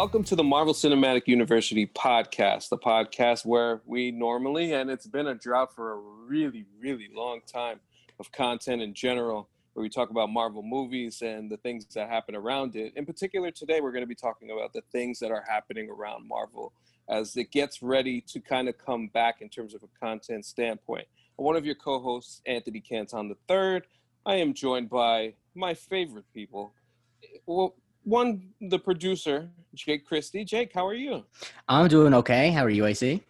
Welcome to the Marvel Cinematic University podcast, the podcast where we normally, and it's been a drought for a really, really long time of content in general, where we talk about Marvel movies and the things that happen around it. In particular, today we're going to be talking about the things that are happening around Marvel as it gets ready to kind of come back in terms of a content standpoint. One of your co hosts, Anthony Canton III. I am joined by my favorite people. Well, one the producer jake christie jake how are you i'm doing okay how are you ac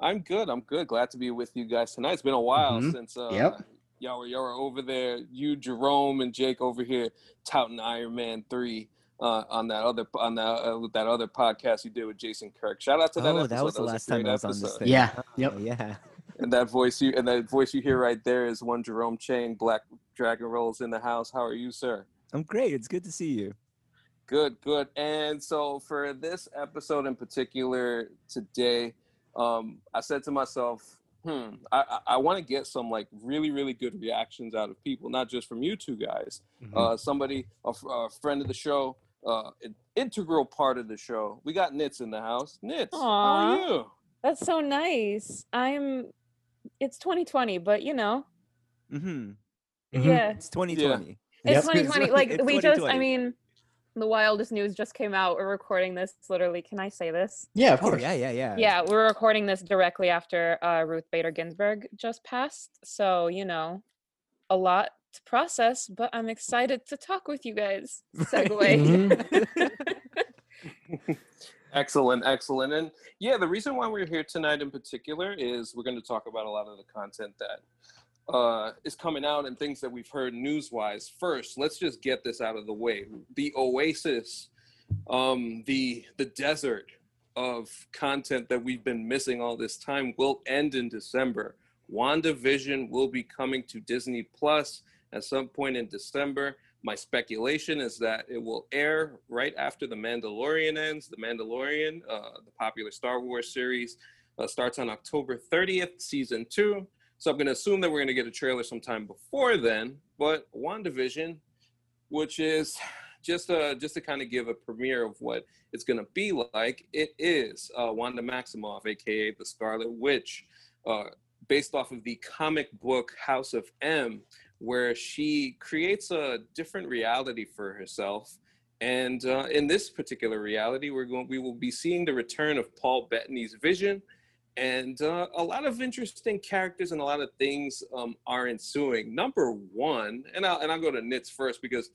i'm good i'm good glad to be with you guys tonight it's been a while mm-hmm. since uh yep. y'all were y'all were over there you jerome and jake over here touting iron man 3 uh, on that other on that uh, that other podcast you did with Jason Kirk. Shout out to that. Oh, episode. that was the that was last time I was episode. on this. thing. Yeah. Oh, yep. Yeah. And that voice you and that voice you hear right there is one Jerome Chang, Black Dragon Rolls in the house. How are you, sir? I'm great. It's good to see you. Good, good. And so for this episode in particular today, um, I said to myself, hmm, I, I, I want to get some like really, really good reactions out of people, not just from you two guys. Mm-hmm. Uh, somebody, a, a, friend of the show, uh, an integral part of the show. We got Nits in the house. Nits, Aww, how are you? That's so nice. I'm. It's 2020, but you know. Mm-hmm. mm-hmm. Yeah. It's 2020. Yeah. It's yep. 2020. Like it's we 2020. just, I mean the wildest news just came out. We're recording this literally. Can I say this? Yeah, of oh, course. yeah, yeah, yeah. Yeah, we're recording this directly after uh, Ruth Bader Ginsburg just passed. So, you know, a lot to process, but I'm excited to talk with you guys. Segue. Mm-hmm. excellent, excellent. And yeah, the reason why we're here tonight in particular is we're going to talk about a lot of the content that uh, is coming out and things that we've heard news wise. First, let's just get this out of the way. The oasis, um, the the desert of content that we've been missing all this time will end in December. WandaVision will be coming to Disney Plus at some point in December. My speculation is that it will air right after The Mandalorian ends. The Mandalorian, uh, the popular Star Wars series, uh, starts on October 30th, season two. So I'm going to assume that we're going to get a trailer sometime before then. But WandaVision, which is just just to kind of give a premiere of what it's going to be like, it is uh, Wanda Maximoff, aka the Scarlet Witch, uh, based off of the comic book House of M, where she creates a different reality for herself. And uh, in this particular reality, we're going we will be seeing the return of Paul Bettany's vision and uh, a lot of interesting characters and a lot of things um, are ensuing. Number one, and I'll, and I'll go to Nits first because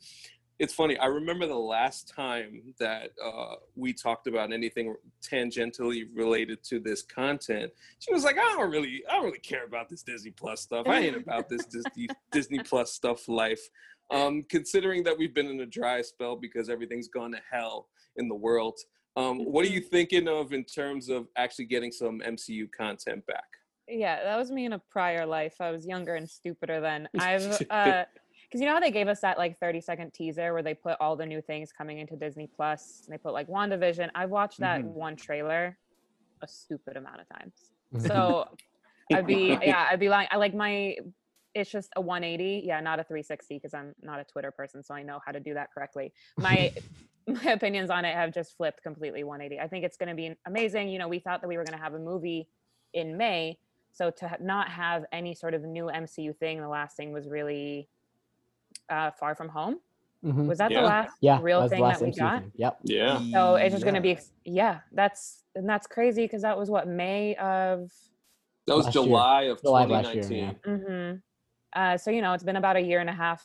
it's funny. I remember the last time that uh, we talked about anything tangentially related to this content. She was like, "I don't really, I don't really care about this Disney Plus stuff. I ain't about this Disney Disney Plus stuff life." Um, considering that we've been in a dry spell because everything's gone to hell in the world. Um, what are you mm-hmm. thinking of in terms of actually getting some MCU content back? Yeah, that was me in a prior life. I was younger and stupider then. I've uh because you know how they gave us that like 30 second teaser where they put all the new things coming into Disney Plus and they put like WandaVision. I've watched that mm-hmm. one trailer a stupid amount of times. So I'd be yeah, I'd be like I like my it's just a 180 yeah not a 360 because i'm not a twitter person so i know how to do that correctly my my opinions on it have just flipped completely 180. I think it's going to be amazing. You know, we thought that we were going to have a movie in May, so to not have any sort of new MCU thing, the last thing was really uh, Far From Home. Mm-hmm. Was that yeah. the last yeah, real that thing that we MCU got? Thing. Yep. Yeah. So it's just yeah. going to be yeah. That's and that's crazy because that was what May of. That was July year. of July 2019. Year, yeah. Mm-hmm. Uh, so you know, it's been about a year and a half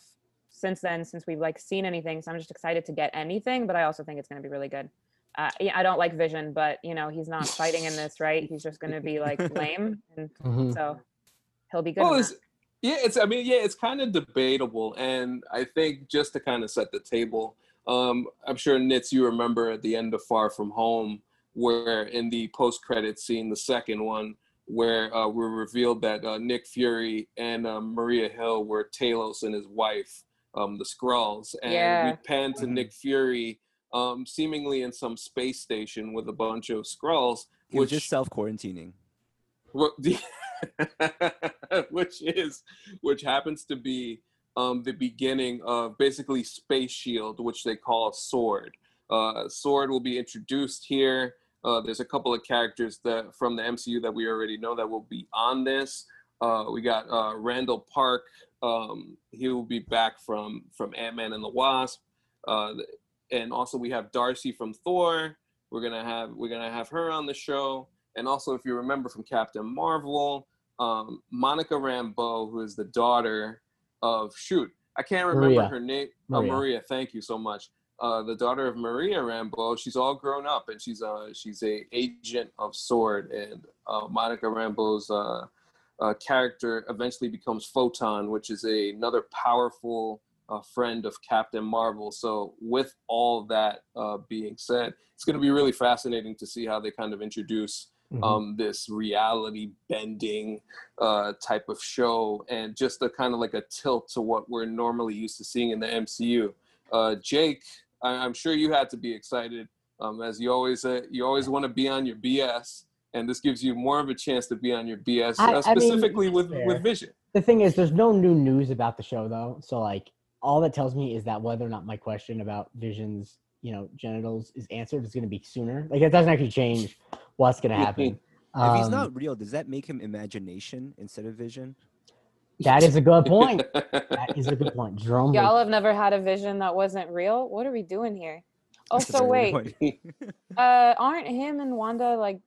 since then since we've like seen anything so i'm just excited to get anything but i also think it's going to be really good. Uh, yeah, i don't like vision but you know he's not fighting in this right? He's just going to be like lame and mm-hmm. so he'll be good well, it's, yeah it's i mean yeah it's kind of debatable and i think just to kind of set the table um, i'm sure nits you remember at the end of far from home where in the post-credit scene the second one where uh, we revealed that uh, Nick Fury and uh, Maria Hill were Talos and his wife, um, the Skrulls, and yeah. we pan to mm-hmm. Nick Fury, um, seemingly in some space station with a bunch of Skrulls, he which just self quarantining. which is which happens to be um, the beginning of basically Space Shield, which they call a sword. Uh, Sword will be introduced here. Uh, there's a couple of characters that from the MCU that we already know that will be on this. Uh, we got uh, Randall Park. Um, he will be back from from Ant Man and the Wasp, uh, and also we have Darcy from Thor. We're gonna have we're gonna have her on the show, and also if you remember from Captain Marvel, um, Monica Rambeau, who is the daughter of shoot, I can't remember Maria. her name. Maria. Oh, Maria. Thank you so much. Uh, the daughter of Maria Rambeau. She's all grown up, and she's uh she's a agent of Sword, and uh, Monica Rambeau's uh, uh, character eventually becomes Photon, which is a, another powerful uh, friend of Captain Marvel. So, with all that uh, being said, it's going to be really fascinating to see how they kind of introduce Mhm. um, this reality bending uh, type of show and just a kind of like a tilt to what we're normally used to seeing in the MCU. Uh, Jake, I- I'm sure you had to be excited um, as you always uh, you always want to be on your BS, and this gives you more of a chance to be on your BS, I- uh, I mean, specifically with fair. with Vision. the thing is, there's no new news about the show though. So like, all that tells me is that whether or not my question about Vision's, you know, genitals is answered is going to be sooner. Like it doesn't actually change what's going to happen. if he's Um, not real, does that make him imagination instead of vision? That is a good point. That is a good point. Jerome. Y'all have never had a vision that wasn't real. What are we doing here? Oh, That's so wait, uh, aren't him and Wanda like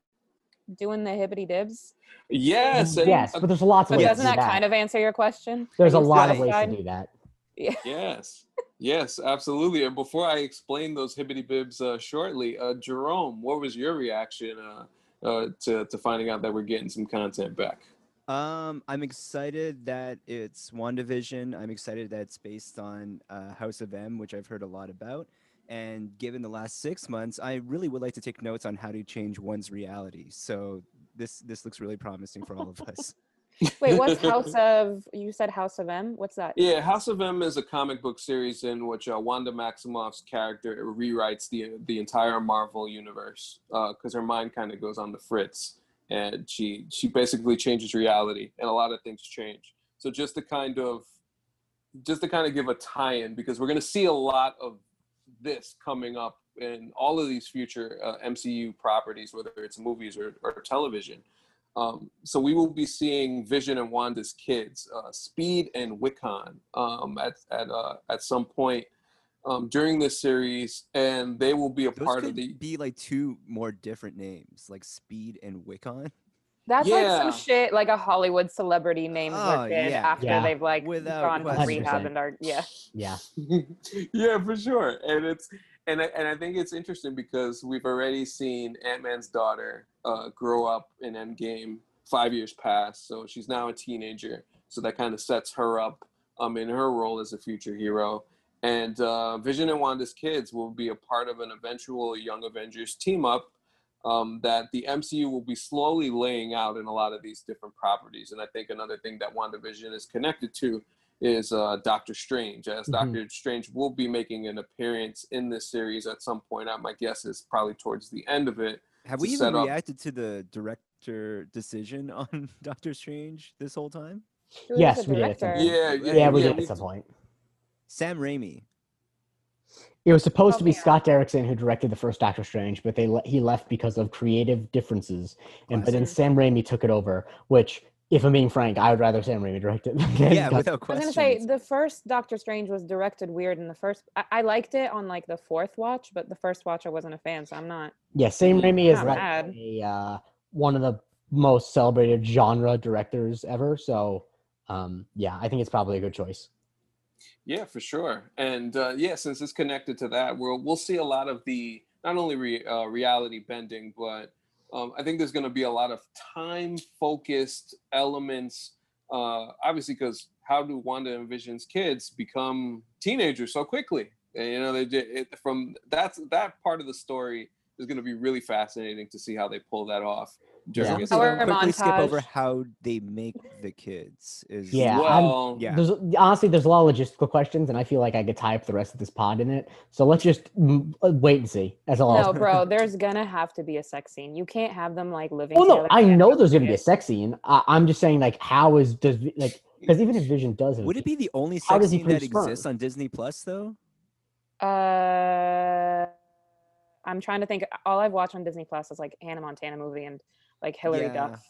doing the hibbity dibs? yes, and, yes, but there's lots of But ways doesn't to do that that. kind of answer your question? There's a lot of ways to do that. yes, yes, absolutely. And before I explain those hibbity bibs uh, shortly, uh, Jerome, what was your reaction uh, uh, to to finding out that we're getting some content back? Um, I'm excited that it's WandaVision. I'm excited that it's based on uh, House of M, which I've heard a lot about. And given the last six months, I really would like to take notes on how to change one's reality. So this this looks really promising for all of us. Wait, what's House of? You said House of M. What's that? Yeah, House of M is a comic book series in which uh, Wanda Maximoff's character rewrites the the entire Marvel universe because her mind kind of goes on the fritz, and she she basically changes reality, and a lot of things change. So just to kind of just to kind of give a tie-in because we're going to see a lot of this coming up in all of these future uh, MCU properties, whether it's movies or, or television. Um, so we will be seeing Vision and Wanda's kids, uh, Speed and Wiccan, um, at at uh, at some point um, during this series, and they will be a Those part could of the. be like two more different names, like Speed and Wiccan. That's like some shit like a Hollywood celebrity names Oh, work in yeah. after Yeah. they've like Without gone to question. rehab and are yeah. Yeah. yeah, for sure. And it's and I, and I think it's interesting because we've already seen Ant Man's daughter uh, grow up in Endgame five years past, so she's now a teenager. So that kind of sets her up um, in her role as a future hero. And uh, Vision and Wanda's kids will be a part of an eventual Young Avengers team up um, that the MCU will be slowly laying out in a lot of these different properties. And I think another thing that WandaVision is connected to is uh, Doctor Strange, as Mhm. Doctor Strange will be making an appearance in this series at some point. Uh, My guess is probably towards the end of it. Have we set even up- reacted to the director decision on Doctor Strange this whole time? Yes, we did at some. Yeah, Yeah, Yeah, we yeah, did we at some d- point. Sam Raimi. It was supposed to be Okay. Scott Derrickson who directed the first Doctor Strange, but they le- he left because of creative differences. And but then Sam Raimi took it over, which, if I'm being frank, I would rather Sam Raimi direct it. than Yeah, Gus- without I was gonna say the first Doctor Strange was directed weird in the first. I, I liked it on like the fourth watch, but the first watch I wasn't a fan, so I'm not. yeah, Sam Raimi is like a uh, one of the most celebrated genre directors ever. So, um, yeah, I think it's probably a good choice. Yeah, for sure. And uh, yeah, since it's connected to that, we'll we'll see a lot of the not only re, uh, reality bending, but um, I think there's going to be a lot of time focused elements. Uh, obviously, because how do Wanda and Vision's kids become teenagers so quickly? And, you know, they did it from that's that part of the story is going to be really fascinating to see how they pull that off. During Yeah. this Can we Our quickly skip over how they make the kids? Is Yeah, Well, Yeah. There's honestly there's a lot of logistical questions, and I feel like I could tie up the rest of this pod in it. So let's just uh, wait and see. That's all. No, bro, there's gonna have to be a sex scene. You can't have them like living. Well, no, I know there's gonna be a sex scene. I, I'm just saying, like, how is does like because even if Vision does have a Would it be the only How sex does he scene that sperm? exists on Disney Plus though? Uh, I'm trying to think. All I've watched on Disney Plus is like Hannah Montana movie and like Hillary Yeah. Duff.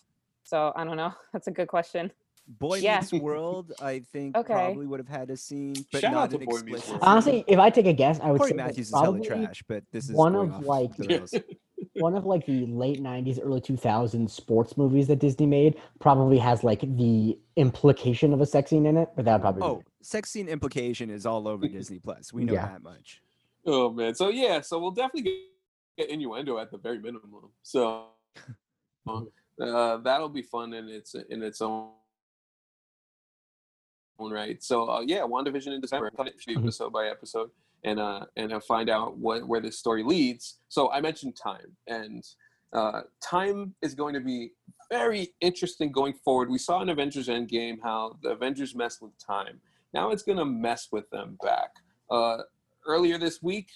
So I don't know. That's a good question. Boy Yeah. Meets World, I think Okay. probably would have had a scene, but Shout not out to an Boy Meets explicit. World. Honestly, if I take a guess, I would Cory say that Matthews is hella probably trash, but this is one of, like- the one of like the late 90s early 2000s sports movies that disney made probably has like the implication of a sex scene in it but that probably Oh, be sex scene implication is all over Disney Plus. We know Yeah. that much. Oh man. So yeah, so we'll definitely get, get innuendo at the very minimum. So uh, that'll be fun in its in its own own right. So uh, yeah, WandaVision in December, Mhm. episode by episode, and uh and uh, find out what where this story leads. So I mentioned time, and uh, time is going to be very interesting going forward. We saw in Avengers Endgame how the Avengers messed with time. Now it's going to mess with them back. Uh, earlier this week,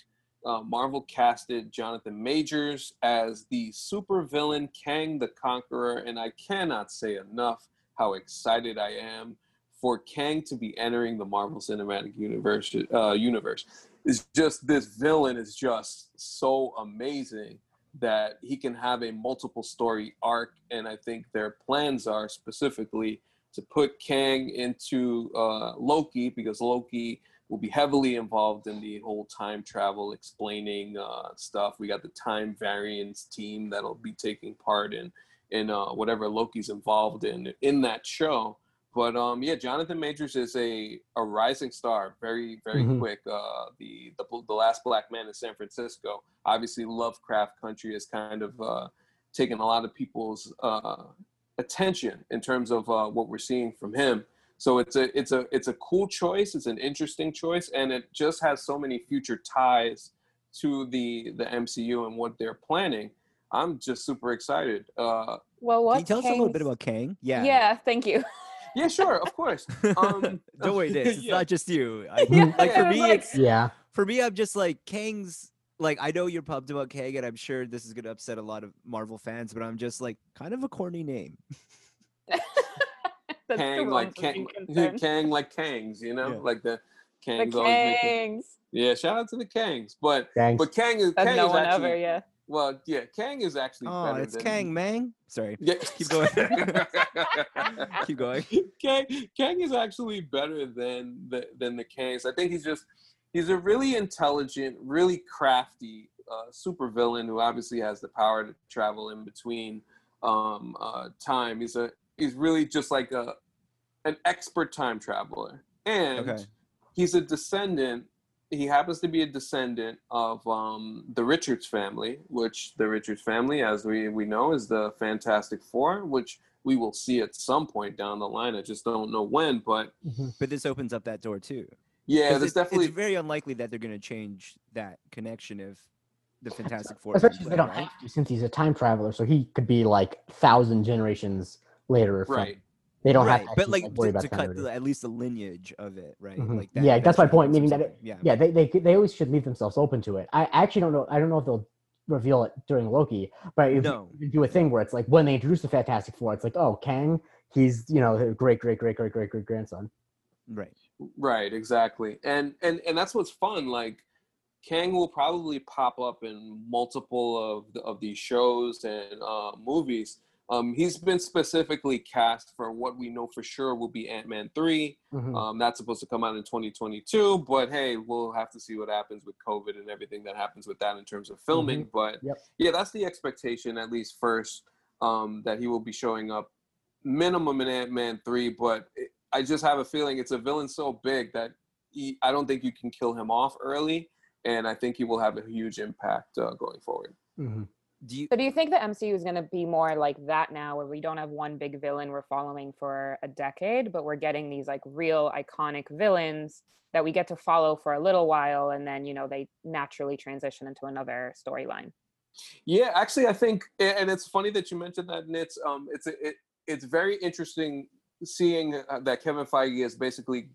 uh, Marvel casted Jonathan Majors as the supervillain Kang the Conqueror, and I cannot say enough how excited I am for Kang to be entering the Marvel Cinematic Universe. Uh, universe It's just this villain is just so amazing that he can have a multiple story arc, and I think their plans are specifically to put Kang into uh, Loki because Loki will be heavily involved in the whole time travel explaining uh, stuff. We got the time variance team that'll be taking part in in uh, whatever Loki's involved in in that show. But um, yeah, Jonathan Majors is a, a rising star, very very Mhm. quick. Uh, the, the the last black man in San Francisco. Obviously, Lovecraft Country has kind of uh, taken a lot of people's uh, attention in terms of uh, what we're seeing from him. So it's a it's a it's a cool choice. It's an interesting choice, and it just has so many future ties to the the MCU and what they're planning. I'm just super excited. Uh, Well, what? Can you tell us a little bit about Kang? Yeah. Yeah. Thank you. yeah, sure, of course. Um, Don't worry, Nitz. It's yeah. not just you. I, Yeah, like for me, like- it's yeah for me. I'm just like Kang's. Like I know you're pumped about Kang, and I'm sure this is gonna upset a lot of Marvel fans, but I'm just like kind of a corny name. That's Kang like Kang. Kang like Kangs, you know, Yeah. like the The Kangs. always making- Kangs. Yeah, shout out to the Kangs, but thanks but Kang is That's Kang no is one actually ever. Yeah. well, yeah, Kang is actually Oh, better it's than Kang Mang. Sorry, Yeah. Keep going. keep going. Kang, Kang is actually better than the than the Kangs. I think he's just he's a really intelligent, really crafty uh, supervillain who obviously has the power to travel in between um, uh, time. He's a he's really just like a an expert time traveler, and Okay. he's a descendant. He happens to be a descendant of um, the Richards family, which the Richards family, as we, we know, is the Fantastic Four, which we will see at some point down the line. I just don't know when, but Mhm. But this opens up that door too. Yeah, there's it's, definitely it's very unlikely that they're going to change that connection if the Fantastic Four. especially since they don't right? have to since he's a time traveler so he could be like thousand generations later from, right. they don't right, have to but like worry to, about to cut the, at least the lineage of it, right? Mhm. Like that, Yeah, that's my point, meaning that it- yeah, yeah they, they they always should leave themselves open to it i actually don't know i don't know if they'll reveal it during loki but if No. you do a thing where it's like when they introduce the fantastic four it's like oh kang he's you know great great great great great great grandson right. Right, exactly. And and and that's what's fun. Like Kang will probably pop up in multiple of the, of these shows and uh, movies. Um, he's been specifically cast for what we know for sure will be Ant Man 3. Mhm. Um, that's supposed to come out in 2022, but hey, we'll have to see what happens with COVID and everything that happens with that in terms of filming. But Yep. yeah, that's the expectation, at least first, um, that he will be showing up minimum in Ant Man 3. But it, I just have a feeling it's a villain so big that he, I don't think you can kill him off early. And I think he will have a huge impact uh, going forward. Mhm. Do you? So do you think the MCU is going to be more like that now, where we don't have one big villain we're following for a decade, but we're getting these like real iconic villains that we get to follow for a little while, and then you know they naturally transition into another storyline. Yeah, actually, I think, and it's funny that you mentioned that, Nitz. Um, it's a, it, it's very interesting seeing uh, that Kevin Feige is basically,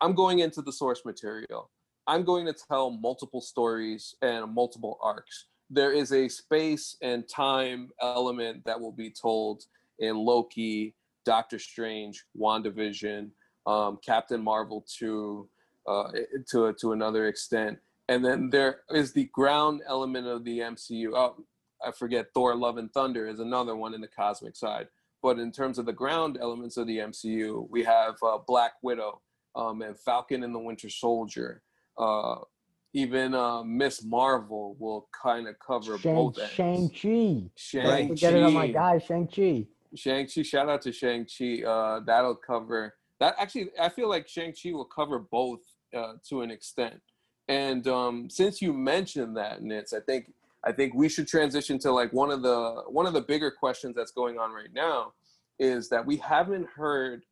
I'm going into the source material. I'm going to tell multiple stories and multiple arcs. There is a space and time element that will be told in Loki, Doctor Strange, WandaVision, um, Captain Marvel 2, uh, to to another extent And then there is the ground element of the MCU. Oh, I forget Thor: Love and Thunder is another one in the cosmic side. But in terms of the ground elements of the MCU, we have uh, Black Widow um, and Falcon and the Winter Soldier. Uh, even uh, Miss Marvel will kind of cover Shang, both ends. Shang-Chi. Shang-Chi. Forget it on my guy, Shang-Chi. Shang-Chi, shout out to Shang-Chi. Uh, that'll cover that. Actually, I feel like Shang-Chi will cover both uh, to an extent. And um, since you mentioned that, Nitz, I think I think we should transition to like one of the one of the bigger questions that's going on right now is that we haven't heard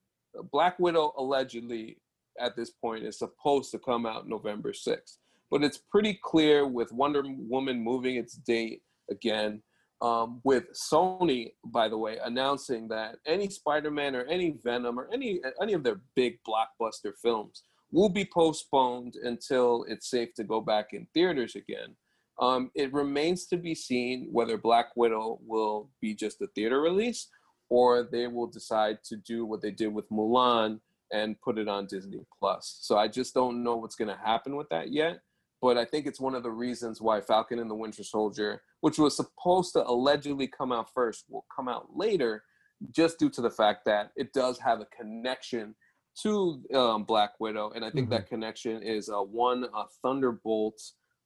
Black Widow allegedly at this point is supposed to come out November 6th. But it's pretty clear with Wonder Woman moving its date again, um, with Sony, by the way, announcing that any Spider-Man or any Venom or any any of their big blockbuster films will be postponed until it's safe to go back in theaters again. Um, it remains to be seen whether Black Widow will be just a theater release or they will decide to do what they did with Mulan and put it on Disney Plus. So I just don't know what's going to happen with that yet. But I think it's one of the reasons why Falcon and the Winter Soldier, which was supposed to allegedly come out first, will come out later, just due to the fact that it does have a connection to um, Black Widow, and I think that connection is uh, one uh, Thunderbolt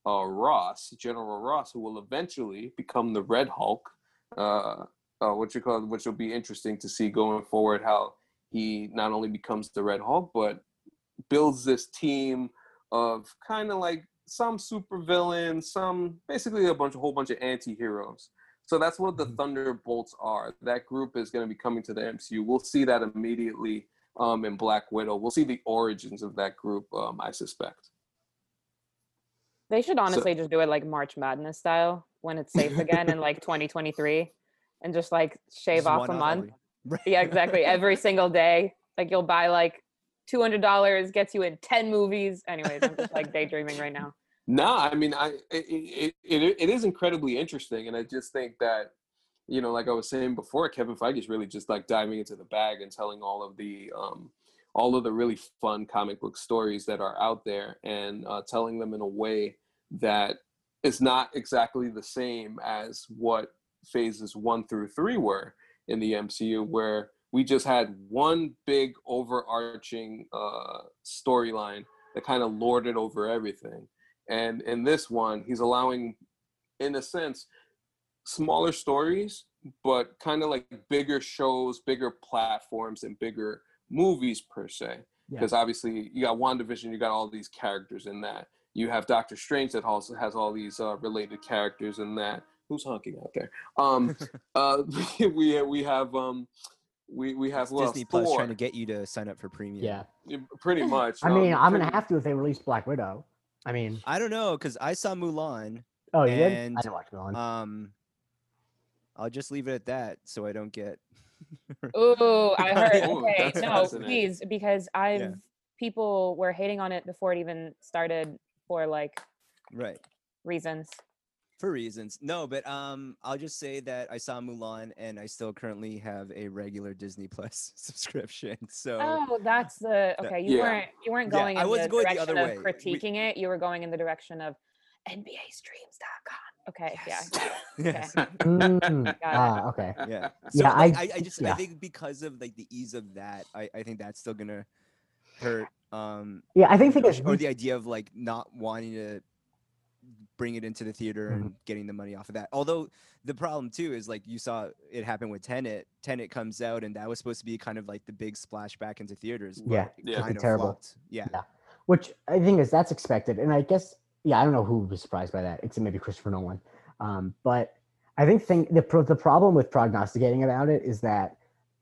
uh, Ross, General Ross, who will eventually become the Red Hulk. Uh, uh, what you call, which will be interesting to see going forward, how he not only becomes the Red Hulk, but builds this team of kind of like some supervillains, some basically a bunch, a whole bunch of anti-heroes. So that's what the Mhm. Thunderbolts are. That group is going to be coming to the MCU. We'll see that immediately um, in Black Widow. We'll see the origins of that group. Um, I suspect. They should honestly just do it like March Madness style when it's safe again in like 2023 and just like shave Just off a month. every- Yeah, exactly. Every single day. Like you'll buy like $200, gets you in 10 movies. Anyways, I'm just like daydreaming right now. No, I mean, I it, it, it, it is incredibly interesting, and I just think that, you know, like I was saying before, Kevin Feige is really just like diving into the bag and telling all of the um, all of the really fun comic book stories that are out there, and uh, telling them in a way that is not exactly the same as what phases one through three were in the MCU, where we just had one big overarching uh, storyline that kind of lorded over everything. And in this one, he's allowing, in a sense, smaller stories, but kind of like bigger shows, bigger platforms, and bigger movies per se. Yeah. Because obviously, you got WandaVision, you got all these characters in that. You have Doctor Strange that also has all these uh, related characters in that. Who's honking out there? Um, uh, we we have um, we we have well, Disney Plus trying to get you to sign up for premium. Yeah. pretty much. I mean, um, I'm gonna have to if they release Black Widow. I mean, I don't know because I saw Mulan. oh, you did? And, I didn't watch Mulan. Um, I'll just leave it at that so I don't get. oh, I heard. Okay, that's no, please, because I've people were hating on it before it even started for like right. reasons. For reasons. No, but um, I'll just say that I saw Mulan and I still currently have a regular Disney Plus subscription. So Oh, that's the okay. You Yeah. weren't you weren't Yeah, going I in wasn't the going the direction other of way. We- critiquing it. You were going in the direction of NBAstreams.com. Okay, Yes. yeah. Okay. Mm, it. ah, okay. yeah. So Yeah, like, I- I, I just yeah. I think because of like the ease of that, I, I think that's still gonna hurt. Um, Yeah, I think you the know, or the idea of like not wanting to bring it into the theater Mhm. and getting the money off of that. Although the problem too is like you saw it happen with Tenet. Tenet comes out and that was supposed to be kind of like the big splash back into theaters. but Yeah, it Yeah. kind of terrible. flopped. Yeah. Yeah. which I think is that's expected, and I guess yeah, I don't know who was surprised by that, except maybe Christopher Nolan. Um, but I think thing the pro- the problem with prognosticating about it is that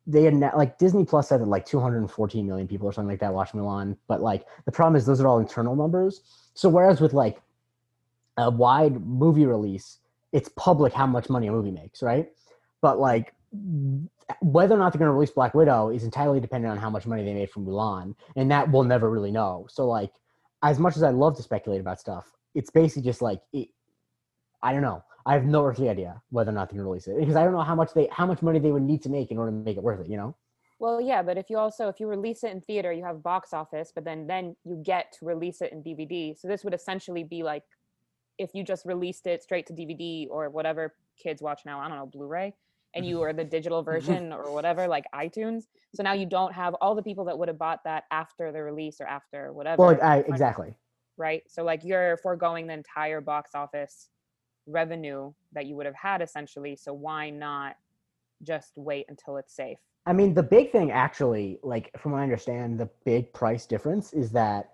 they had na- like Disney Plus said that like 214 million people or something like that watched Mulan, but like the problem is those are all internal numbers. So whereas with like a wide movie release, it's public how much money a movie makes, right? But like whether or not they're going to release Black Widow is entirely dependent on how much money they made from Mulan, and that we'll never really know. So like, as much as I love to speculate about stuff, it's basically just like it, I don't know. I have no earthly idea whether or not they're going to release it because I don't know how much they how much money they would need to make in order to make it worth it. You know? Well, yeah, but if you also if you release it in theater, you have box office, but then then you get to release it in DVD. So this would essentially be like if you just released it straight to DVD or whatever kids watch now, I don't know, Blu-ray, and you mm-hmm. are the digital mm-hmm. version or whatever, like iTunes. So now you don't have all the people that would have bought that after the release or after whatever. Well, I, exactly. right? So like you're foregoing the entire box office revenue that you would have had essentially. So why not just wait until it's safe? I mean, the big thing actually, like from what I understand, the big price difference is that,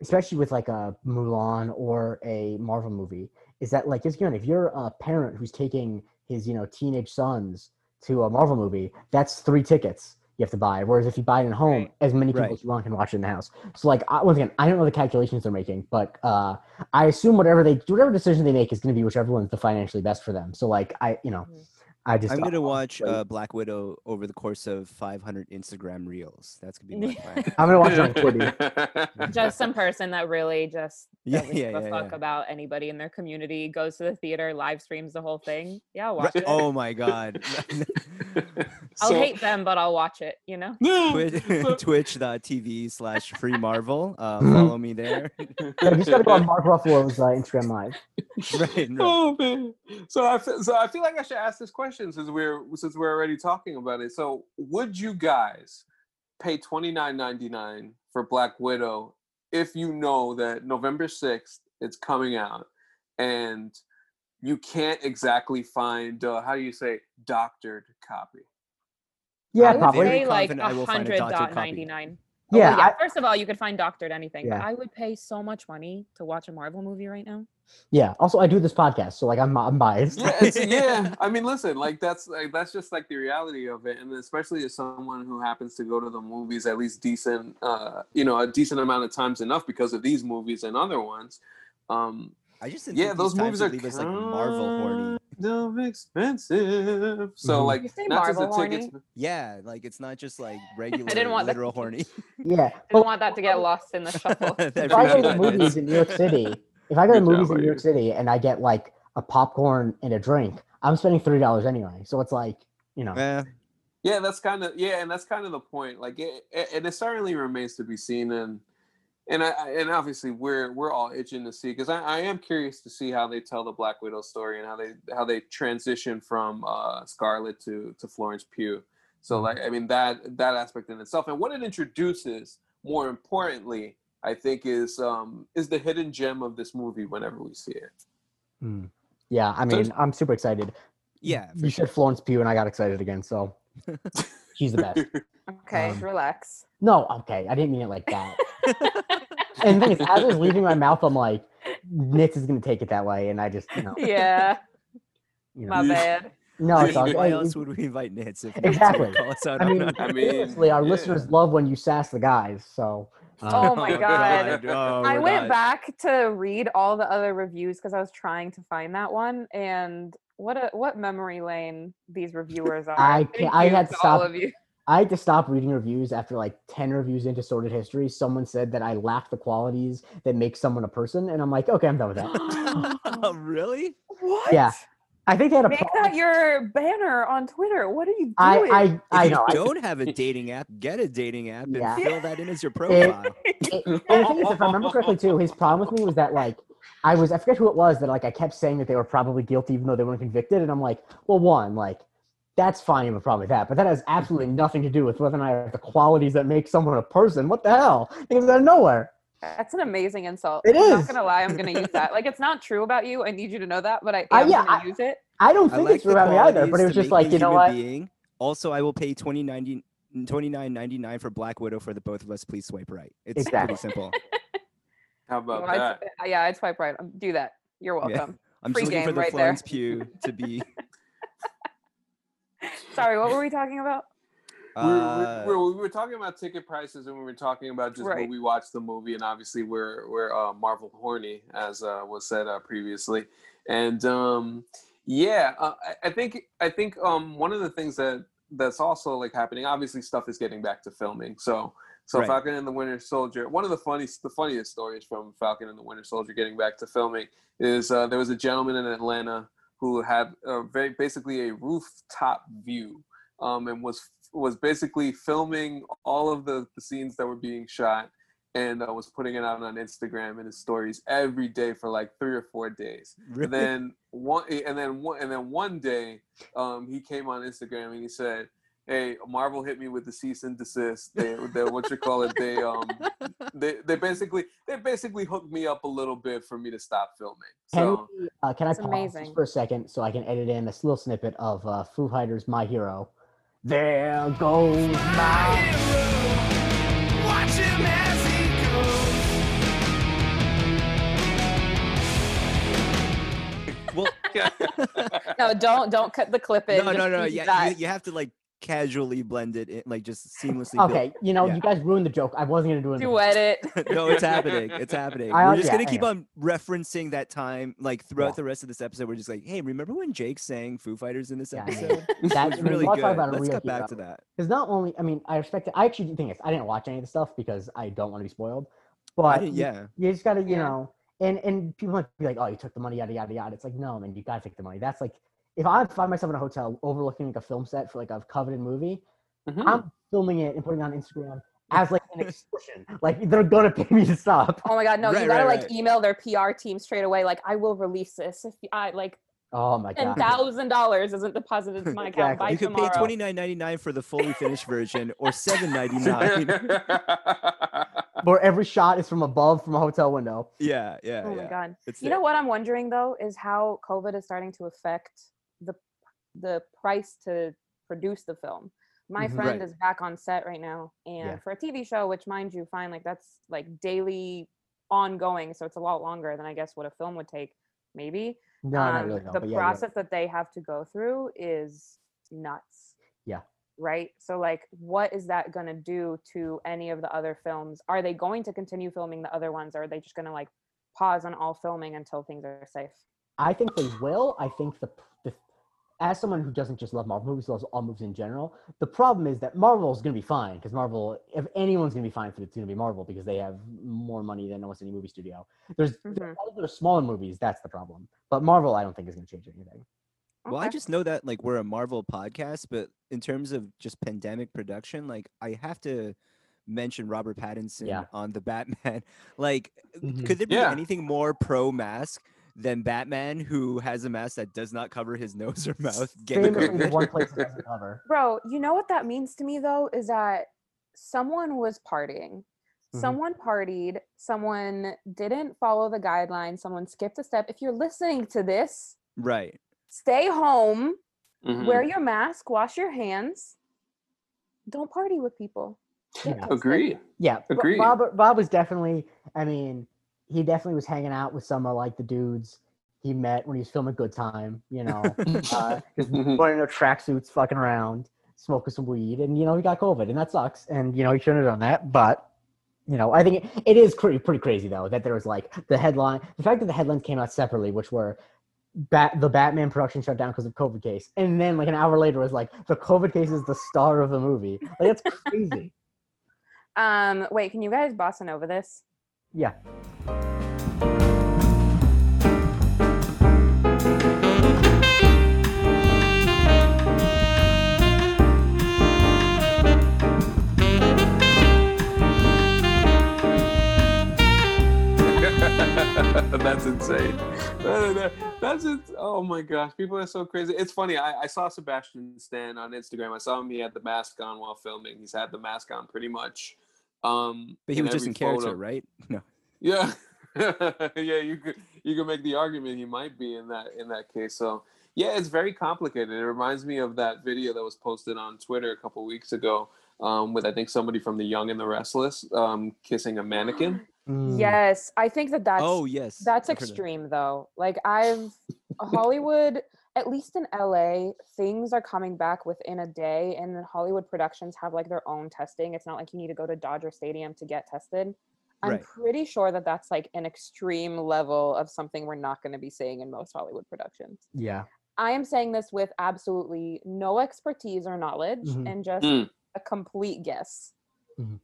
especially with like a Mulan or a Marvel movie, is that like, again, if you're a parent who's taking his, you know, teenage sons to a Marvel movie, that's three tickets you have to buy. Whereas if you buy it at home, Right. as many people Right. as you want can watch it in the house. So like, I, once again, I don't know the calculations they're making, but uh, I assume whatever they, whatever decision they make is going to be whichever one's the financially best for them. So like, I, you know, Mhm. I just I'm gonna watch wait. uh, Black Widow over the course of 500 Instagram reels. That's gonna be my plan. I'm gonna watch it on Quibi. Just some person that really just Yeah, doesn't yeah, give a fuck yeah. about anybody in their community, goes to the theater, live streams the whole thing. Yeah, I'll watch Right- it. Oh my god. I'll So- hate them, but I'll watch it, you know? Twitch, Twitch.tv slash free Marvel. Uh, follow me there. Yeah, you just gotta go on Mark Ruffalo's uh, Instagram live. right, right. Oh man! So I feel, so I feel like I should ask this question since we're since we're already talking about it. So would you guys pay twenty nine ninety nine for Black Widow if you know that November sixth it's coming out and you can't exactly find uh, how do you say doctored copy? Yeah, I would probably. say like confident I a will find a hundred doctored dot copy. ninety nine. Yeah, yeah. I- First of all, you could find doctored anything. But Yeah. I would pay so much money to watch a Marvel movie right now. yeah. Also, I do this podcast, so like I'm I'm biased. yeah, it's, yeah. I mean, listen, like that's like that's just like the reality of it, and especially as someone who happens to go to the movies at least decent, uh, you know, a decent amount of times enough because of these movies and other ones. Um, I just didn't yeah, those these movies times are would leave us like Marvel horny. Kind expensive. So Mhm. like, not just the Marvel tickets. horny? Yeah, like it's not just like regular I didn't want that- literal horny. Yeah, I but don't want that to get lost in the shuffle. If I go to the movies in New York City, if I go to Good movies in New York Aiden. City and I get like a popcorn and a drink, I'm spending three dollars anyway. So it's like you know, Eh, Yeah, that's kind of yeah, and that's kind of the point. Like, it, it, and it certainly remains to be seen, and and I I- and obviously we're we're all itching to see because I, I am curious to see how they tell the Black Widow story and how they how they transition from uh, Scarlett to to Florence Pugh. So like, I mean that that aspect in itself, and what it introduces, more importantly, I think is um is the hidden gem of this movie whenever we see it. Hmm. yeah. I So- mean, I'm super excited. yeah, you sure. said Florence Pugh, and I got excited again. So she's the best. Okay, Um, relax. No, okay, I didn't mean it like that. and the thing is, as it was leaving my mouth, I'm like, Nitz is gonna take it that way, and I just you know, yeah, you know, my bad. no, I it's all mean, why good. else would we invite Nitz if Nitz Exactly. would call us out I mean, that? I mean, seriously, our yeah. listeners love when you sass the guys. So, uh, Oh my God. Oh, I went not- back to read all the other reviews because I was trying to find that one, and what a what memory lane these reviewers are. I can't- I had to all of you. I had to stop reading reviews after like 10 reviews into Sorted History. Someone said that I lack the qualities that make someone a person. And I'm like, okay, I'm done with that. Oh, really? What? Yeah, I think they had a Make problem. that your banner on Twitter. What are you doing? I, I, If I you know. I, don't have a dating app, get a dating app and Yeah. fill that in as your profile. it- and the thing is, if I remember correctly, too, his problem with me was that, like, I was, I forget who it was that, like, I kept saying that they were probably guilty even though they weren't convicted. And I'm like, well, one, like, that's fine. You have a problem with that. But that has absolutely nothing to do with whether or not I have the qualities that make someone a person. What the hell? It comes out of nowhere. That's an amazing insult. It I'm is. not gonna lie. I'm gonna use that. Like it's not true about you. I need you to know that, but I Uh, am yeah, gonna I- use it. I don't I think like it's true about me either, but it was just like, you know what? Being. Also, I will pay twenty ninety. 29.99 for Black Widow for the both of us. Please swipe right. It's Exactly. pretty simple. How about Well, I'd- that? uh, yeah, I'd swipe right. Do that. You're Yeah. welcome. I'm Free just looking for the right there. Florence Pugh to be. Sorry, what were we talking about? we, were, Uh, we, were, we were talking about ticket prices and we were talking about just Right. when we watched the movie and obviously we're we're uh, Marvel horny as uh, was said uh, previously and um, yeah uh, I, I think I think um, one of the things that that's also like happening obviously stuff is getting back to filming so so Right. Falcon and the Winter Soldier one of the funniest the funniest stories from Falcon and the Winter Soldier getting back to filming is uh, there was a gentleman in Atlanta who had uh, very basically a rooftop view um, and was was basically filming all of the, the scenes that were being shot and uh, was putting it out on Instagram and his stories every day for like three or four days. Really? And then one and then one and then one day um, he came on Instagram and he said, Hey, Marvel hit me with the cease and desist. They, they what you call it? They um they, they basically they basically hooked me up a little bit for me to stop filming. Can, So we, uh, can I pause amazing. just for a second so I can edit in a little snippet of uh, Foo Fighters' "My Hero"? There goes my. Watch him as he goes. well, No, don't don't cut the clip in. no, no, no. Yeah, you, you have to like casually blend it, in, like just seamlessly. build- Okay, you know, yeah. you guys ruined the joke. I wasn't gonna do it. Duet it. no, it's happening. It's happening. I- We're just yeah, gonna keep yeah. on referencing that time, like throughout Yeah. the rest of this episode. We're just like, hey, remember when Jake sang Foo Fighters in this Yeah, yeah, episode? yeah. That- It's I mean, really let's good. Let's real get back hero. to that. Because not only, I mean, I respect it. I actually, think thing is, I didn't watch any of the stuff because I don't want to be spoiled. But I didn't, you- yeah. you just gotta, you Yeah. know, and and people might be like, oh, you took the money, yada yada yada. It's like, no, man, you gotta take the money. That's like, if I find myself in a hotel overlooking like a film set for like a coveted movie, Mhm. I'm filming it and putting it on Instagram as like an extortion. like they're gonna pay me to stop. Oh my god, no! Right, you gotta right, like right. email their PR team straight away. Like, I will release this if I like Oh my ten god. thousand dollars isn't deposited to my account Exactly. by You could tomorrow. pay twenty nine ninety nine for the fully finished version, or seven ninety nine. Where every shot is from above from a hotel window. yeah, yeah, oh yeah. my god! It's You there. know what I'm wondering though is how COVID is starting to affect the the price to produce the film. My Mhm. friend Right. is back on set right now, and Yeah. for a TV show, which mind you, fine, like that's like daily ongoing, so it's a lot longer than I guess what a film would take, maybe. No, not um, really. No, the but yeah, yeah. process that they have to go through is nuts. Yeah. Right. So, like, what is that going to do to any of the other films? Are they going to continue filming the other ones, or are they just going to like pause on all filming until things are safe? I think they will. I think the, the as someone who doesn't just love Marvel movies, loves all movies in general, the problem is that Marvel is going to be fine because Marvel, if anyone's going to be fine for it, it's going to be Marvel because they have more money than almost any movie studio. There's Mhm. all the smaller movies, that's the problem. But Marvel, I don't think is going to change anything. Well, I just know that like we're a Marvel podcast, but in terms of just pandemic production, like I have to mention Robert Pattinson Yeah. on the Batman. Like, Mhm. could there be Yeah. anything more pro mask than Batman who has a mask that does not cover his nose or mouth? getting Famously, the one place it doesn't cover. Bro, you know what that means to me though is that someone was partying. Mhm. Someone partied, someone didn't follow the guidelines, someone skipped a step. If you're listening to this, right. stay home, Mhm. wear your mask, wash your hands. Don't party with people. Get Yeah. tested. Agreed. Yeah, Bo- Agreed. Bob, Bob was definitely. I mean, he definitely was hanging out with some of like the dudes he met when he was filming Good Time. You know, uh, just wearing their tracksuits, fucking around, smoking some weed, and you know he got COVID, and that sucks. And you know he shouldn't have done that, but. You know, I think it, it is pretty pretty crazy though that there was like the headline, the fact that the headlines came out separately, which were Bat, the Batman production shut down because of COVID case, and then like an hour later was like the COVID case is the star of the movie. Like that's crazy. Um, wait, can you guys boss bossa over this? Yeah. That's insane. That- that- That's it. Oh my gosh, people are so crazy. It's funny. I, I saw Sebastian Stan on Instagram. I saw him. He had the mask on while filming. He's had the mask on pretty much. Um, But he was just every in character, photo. right? No. Yeah, yeah. You could you could make the argument he might be in that in that case. So yeah, it's very complicated. It reminds me of that video that was posted on Twitter a couple weeks ago um, with I think somebody from The Young and the Restless um, kissing a mannequin. Mm. Yes, I think that that's oh yes. that's I've extreme though. Like I've Hollywood, at least in LA, things are coming back within a day, and then Hollywood productions have like their own testing. It's not like you need to go to Dodger Stadium to get tested. I'm Right. pretty sure that that's like an extreme level of something we're not going to be seeing in most Hollywood productions. Yeah. I am saying this with absolutely no expertise or knowledge Mhm. and just Mm. a complete guess. Mhm.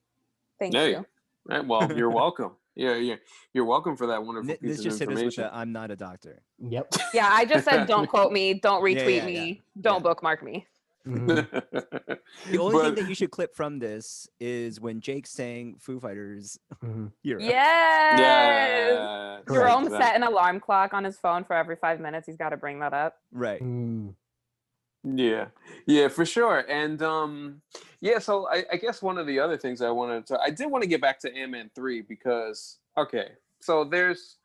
Thank Hey, you. Right. Well, you're welcome. Yeah, yeah. You're welcome for that wonderful Ni- piece This of just hit us with information. the I'm not a doctor. Yep. Yeah, I just said don't quote me, don't Yeah, retweet yeah, yeah. me, don't Yeah. bookmark me. Mhm. The only thing But- that you should clip from this is when Jake sang Foo Fighters Mhm. Hero. Yes. yeah, Jerome set an alarm clock on his phone for every five minutes. He's got to bring that up. Right. Mm. Yeah, yeah, for sure. And um, yeah, so I, I guess one of the other things I wanted to, I did want to get back to Ant Man three because okay, so there's,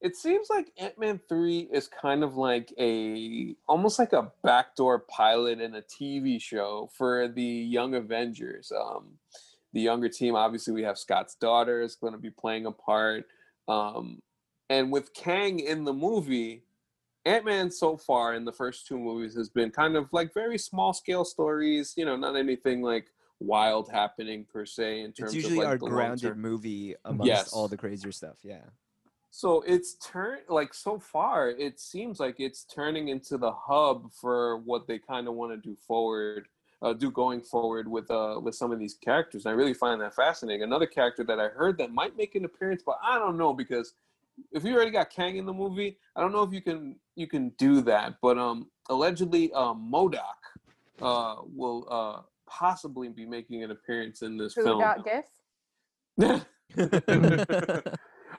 it seems like Ant Man three is kind of like a almost like a backdoor pilot in a TV show for the Young Avengers. Um, the younger team, obviously, we have Scott's daughter is going to be playing a part. Um, and with Kang in the movie, Ant Man so far in the first two movies has been kind of like very small scale stories, you know, not anything like wild happening per se in terms It's usually of like our the grounded long-term- movie amongst all the crazier stuff. Yeah. So it's turned like so far, it seems like it's turning into the hub for what they kind of want to do forward, uh, do going forward with uh with some of these characters. and I really find that fascinating. Another character that I heard that might make an appearance, but I don't know because if you already got Kang in the movie, I don't know if you can you can do that. But um, allegedly, uh, MODOK uh will uh possibly be making an appearance in this Who film. got gifts?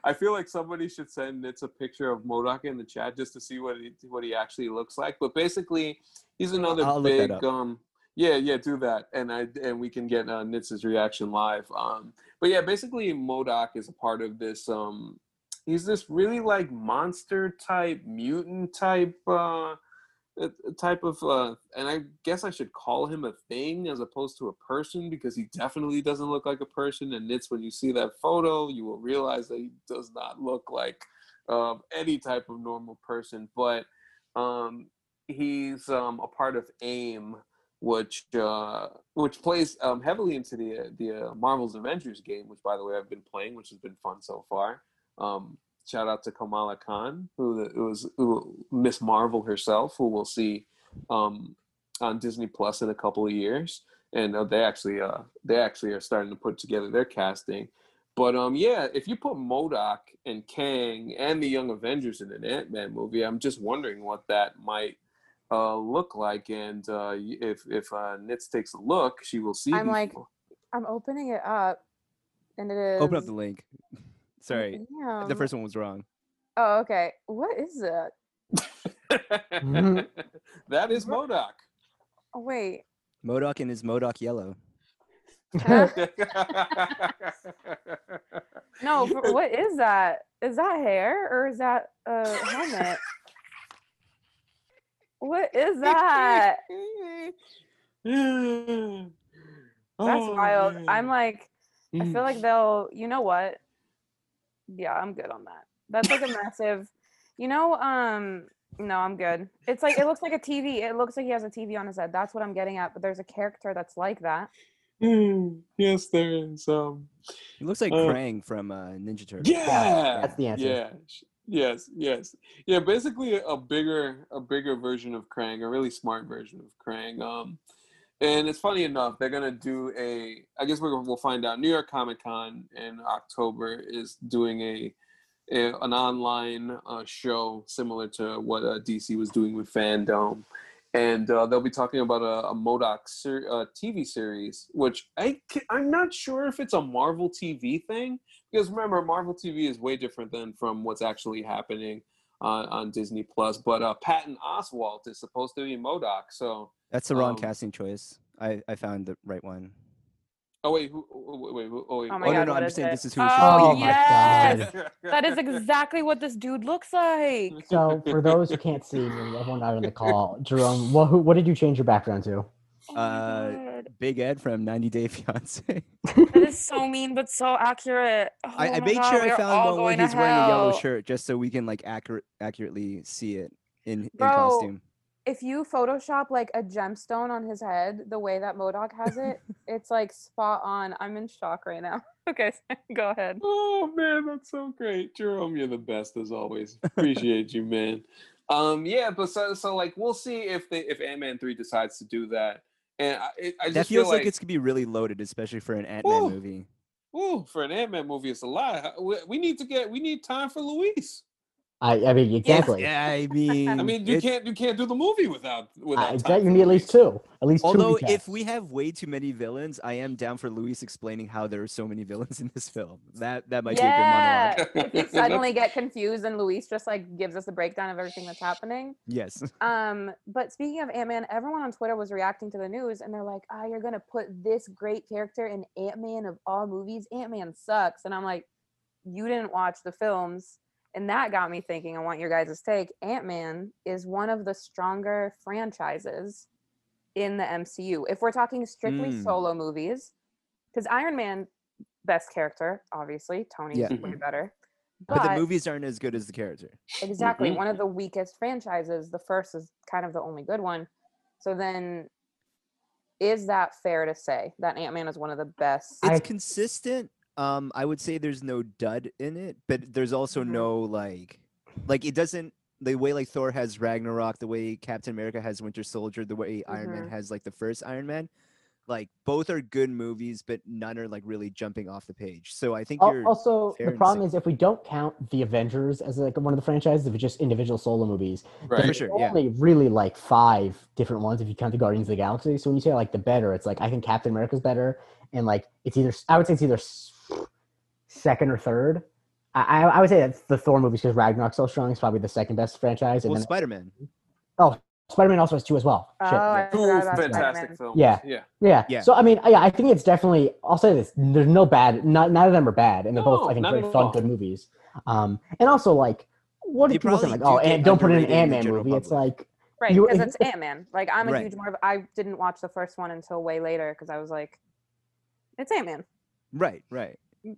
I feel like somebody should send Nitz a picture of MODOK in the chat just to see what he what he actually looks like. But basically, he's another I'll big um yeah yeah do that and I and we can get uh, Nitz's reaction live. Um, but yeah, basically MODOK is a part of this. Um, he's this really like monster type mutant type uh a type of uh and i guess i should call him a thing as opposed to a person because he definitely doesn't look like a person and it's when you see that photo you will realize that he does not look like um any type of normal person but um he's um a part of AIM which uh which plays um heavily into the the uh, marvel's avengers game which by the way i've been playing which has been fun so far um shout out to Kamala Khan, who the- was Miss Marvel herself, who we'll see um, on Disney Plus in a couple of years, and uh, they actually uh, they actually are starting to put together their casting. But um, yeah, if you put MODOK and Kang and the Young Avengers in an Ant Man movie, I'm just wondering what that might uh, look like. And uh, if if uh, Nitz takes a look, she will see. I'm these- like- I'm opening it up, and it is. Open up the link. Sorry, Damn. the first one was wrong. Oh, okay. What is it? Mhm. that is MODOK. Oh, wait. MODOK and his MODOK yellow. No, what is that? Is that hair or is that a helmet? What is that? That's That's Oh, wild. I'm like, I feel like they'll. You know what? Yeah, I'm good on that. That's like a massive. You know, um, no, I'm good. It's like it looks like a TV. It looks like he has a TV on his head. That's what I'm getting at. But there's a character that's like that. Mm, yes, there is. Um, He looks like Uh, Krang from uh, Ninja Turtles. yeah, that's the answer. Yeah, yes, yes, yeah. Basically, a bigger, a bigger version of Krang, a really smart version of Krang. Um, and it's funny enough, they're gonna do a. I guess we're, we'll find out. New York Comic Con in October is doing a, a an online uh, show similar to what uh, DC was doing with Fandom. And uh, they'll be talking about a, a MODOK ser- uh, TV series, which I ca- I'm not sure if it's a Marvel TV thing because remember Marvel TV is way different than from what's actually happening uh, on Disney Plus. But uh, Patton Oswalt is supposed to be MODOK, so That's the wrong Um, casting choice. I, I found the right one. oh wait, who, wait, wait, who- oh wait, Oh Oh my no, god, no, what I'm is saying it? this is who it oh be. yes, Oh my that is exactly what this dude looks like. So for those who can't see and everyone out on the call, Jerome, what who, what did you change your background to? Oh my Uh, God. Big Ed from 90 Day Fiance. That is so mean, but so accurate. Oh I, I made God, sure I found one where going to he's wearing a yellow shirt just so we can like accurate accurately see it in, in costume. If you Photoshop like a gemstone on his head, the way that MODOK has it, it's like spot on. I'm in shock right now. Okay, go ahead. Oh man, that's so great, Jerome. You're the best as always. Appreciate you, man. Um, yeah, but so so like we'll see if they if Ant Man three decides to do that, and I, it, I just That feel feels like, it's gonna be really loaded, especially for an Ant Man movie. Ooh, for an Ant Man movie, it's a lot. We, we need to get we need time for Luis. I, I mean, exactly. Yeah, I mean, I mean, you can't you can't do the movie without without. I, Tom that, you need at least two. At least two. Although, recasts. if we have way too many villains, I am down for Luis explaining how there are so many villains in this film. That that might yeah. be a good monologue. if we suddenly get confused and Luis just like gives us a breakdown of everything that's happening. Yes. Um, but speaking of Ant Man, everyone on Twitter was reacting to the news and they're like, "Ah, you're gonna put this great character in Ant Man of all movies. Ant Man sucks." And I'm like, "You didn't watch the films." And that got me thinking. I want your guys' take. Ant Man is one of the stronger franchises in the MCU. If we're talking strictly Mm. solo movies, because Iron Man, best character, obviously. Tony's Yeah. way better. But the movies aren't as good as the character. Exactly. Mhm. One of the weakest franchises. The first is kind of the only good one. So then, is that fair to say that Ant Man is one of the best? It's I- consistent. Um, I would say there's no dud in it, but there's also Mhm. no like, like it doesn't the way like Thor has Ragnarok, the way Captain America has Winter Soldier, the way Iron Man Mhm. has like the first Iron Man. Like both are good movies, but none are like really jumping off the page. So I think you're also the problem is if we don't count the Avengers as like one of the franchises, if it's just individual solo movies, Right. For sure, yeah. only really like five different ones if you count the Guardians of the Galaxy. So when you say like the better, it's like I think Captain America's better, and like it's either I would say it's either second or third. I, I I would say that's the Thor movies because Ragnarok's so strong. It's probably the second best franchise, and well, then Spider Man. Oh, Spider Man also has two as well. oh, Shit. I Two about fantastic Spider-Man. films. Yeah. yeah. Yeah. Yeah. So I mean, yeah, I think it's definitely. I'll say this: there's no bad. Not neither of them are bad, and they're both No, I think very fun, all. good movies. Um, and also like, what do They people say? Like, oh, do get and don't put in an underrated Ant Man general movie. It's like, Right, because it's Ant Man. Like I'm a Right. huge Marvel. I didn't watch the first one until way later because I was like, it's Ant Man. Right, right.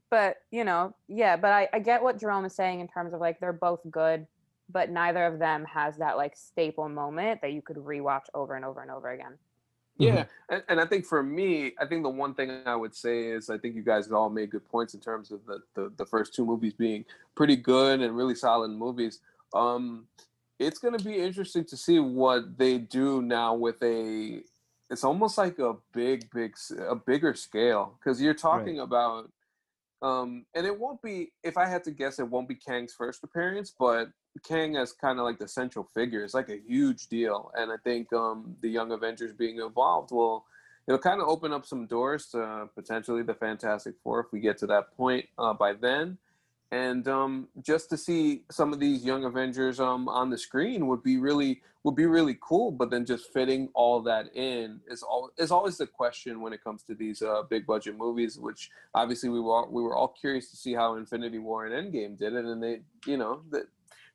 But you know, yeah. But I, I get what Jerome is saying in terms of like they're both good, but neither of them has that like staple moment that you could rewatch over and over and over again. Yeah, and, and I think for me, I think the one thing I would say is I think you guys all made good points in terms of the the, the first two movies being pretty good and really solid movies. Um, it's going to be interesting to see what they do now with a. It's almost like a big, big, a bigger scale because you're talking about, um, and it won't be. If I had to guess, it won't be Kang's first appearance, but Kang as kind of like the central figure is like a huge deal, and I think um, the Young Avengers being involved will it'll kind of open up some doors to potentially the Fantastic Four if we get to that point uh, by then, and um, just to see some of these Young Avengers um, on the screen would be really would be really cool. But then just fitting all that in is all is always the question when it comes to these uh, big budget movies, which obviously we were all, we were all curious to see how Infinity War and Endgame did it, and they you know that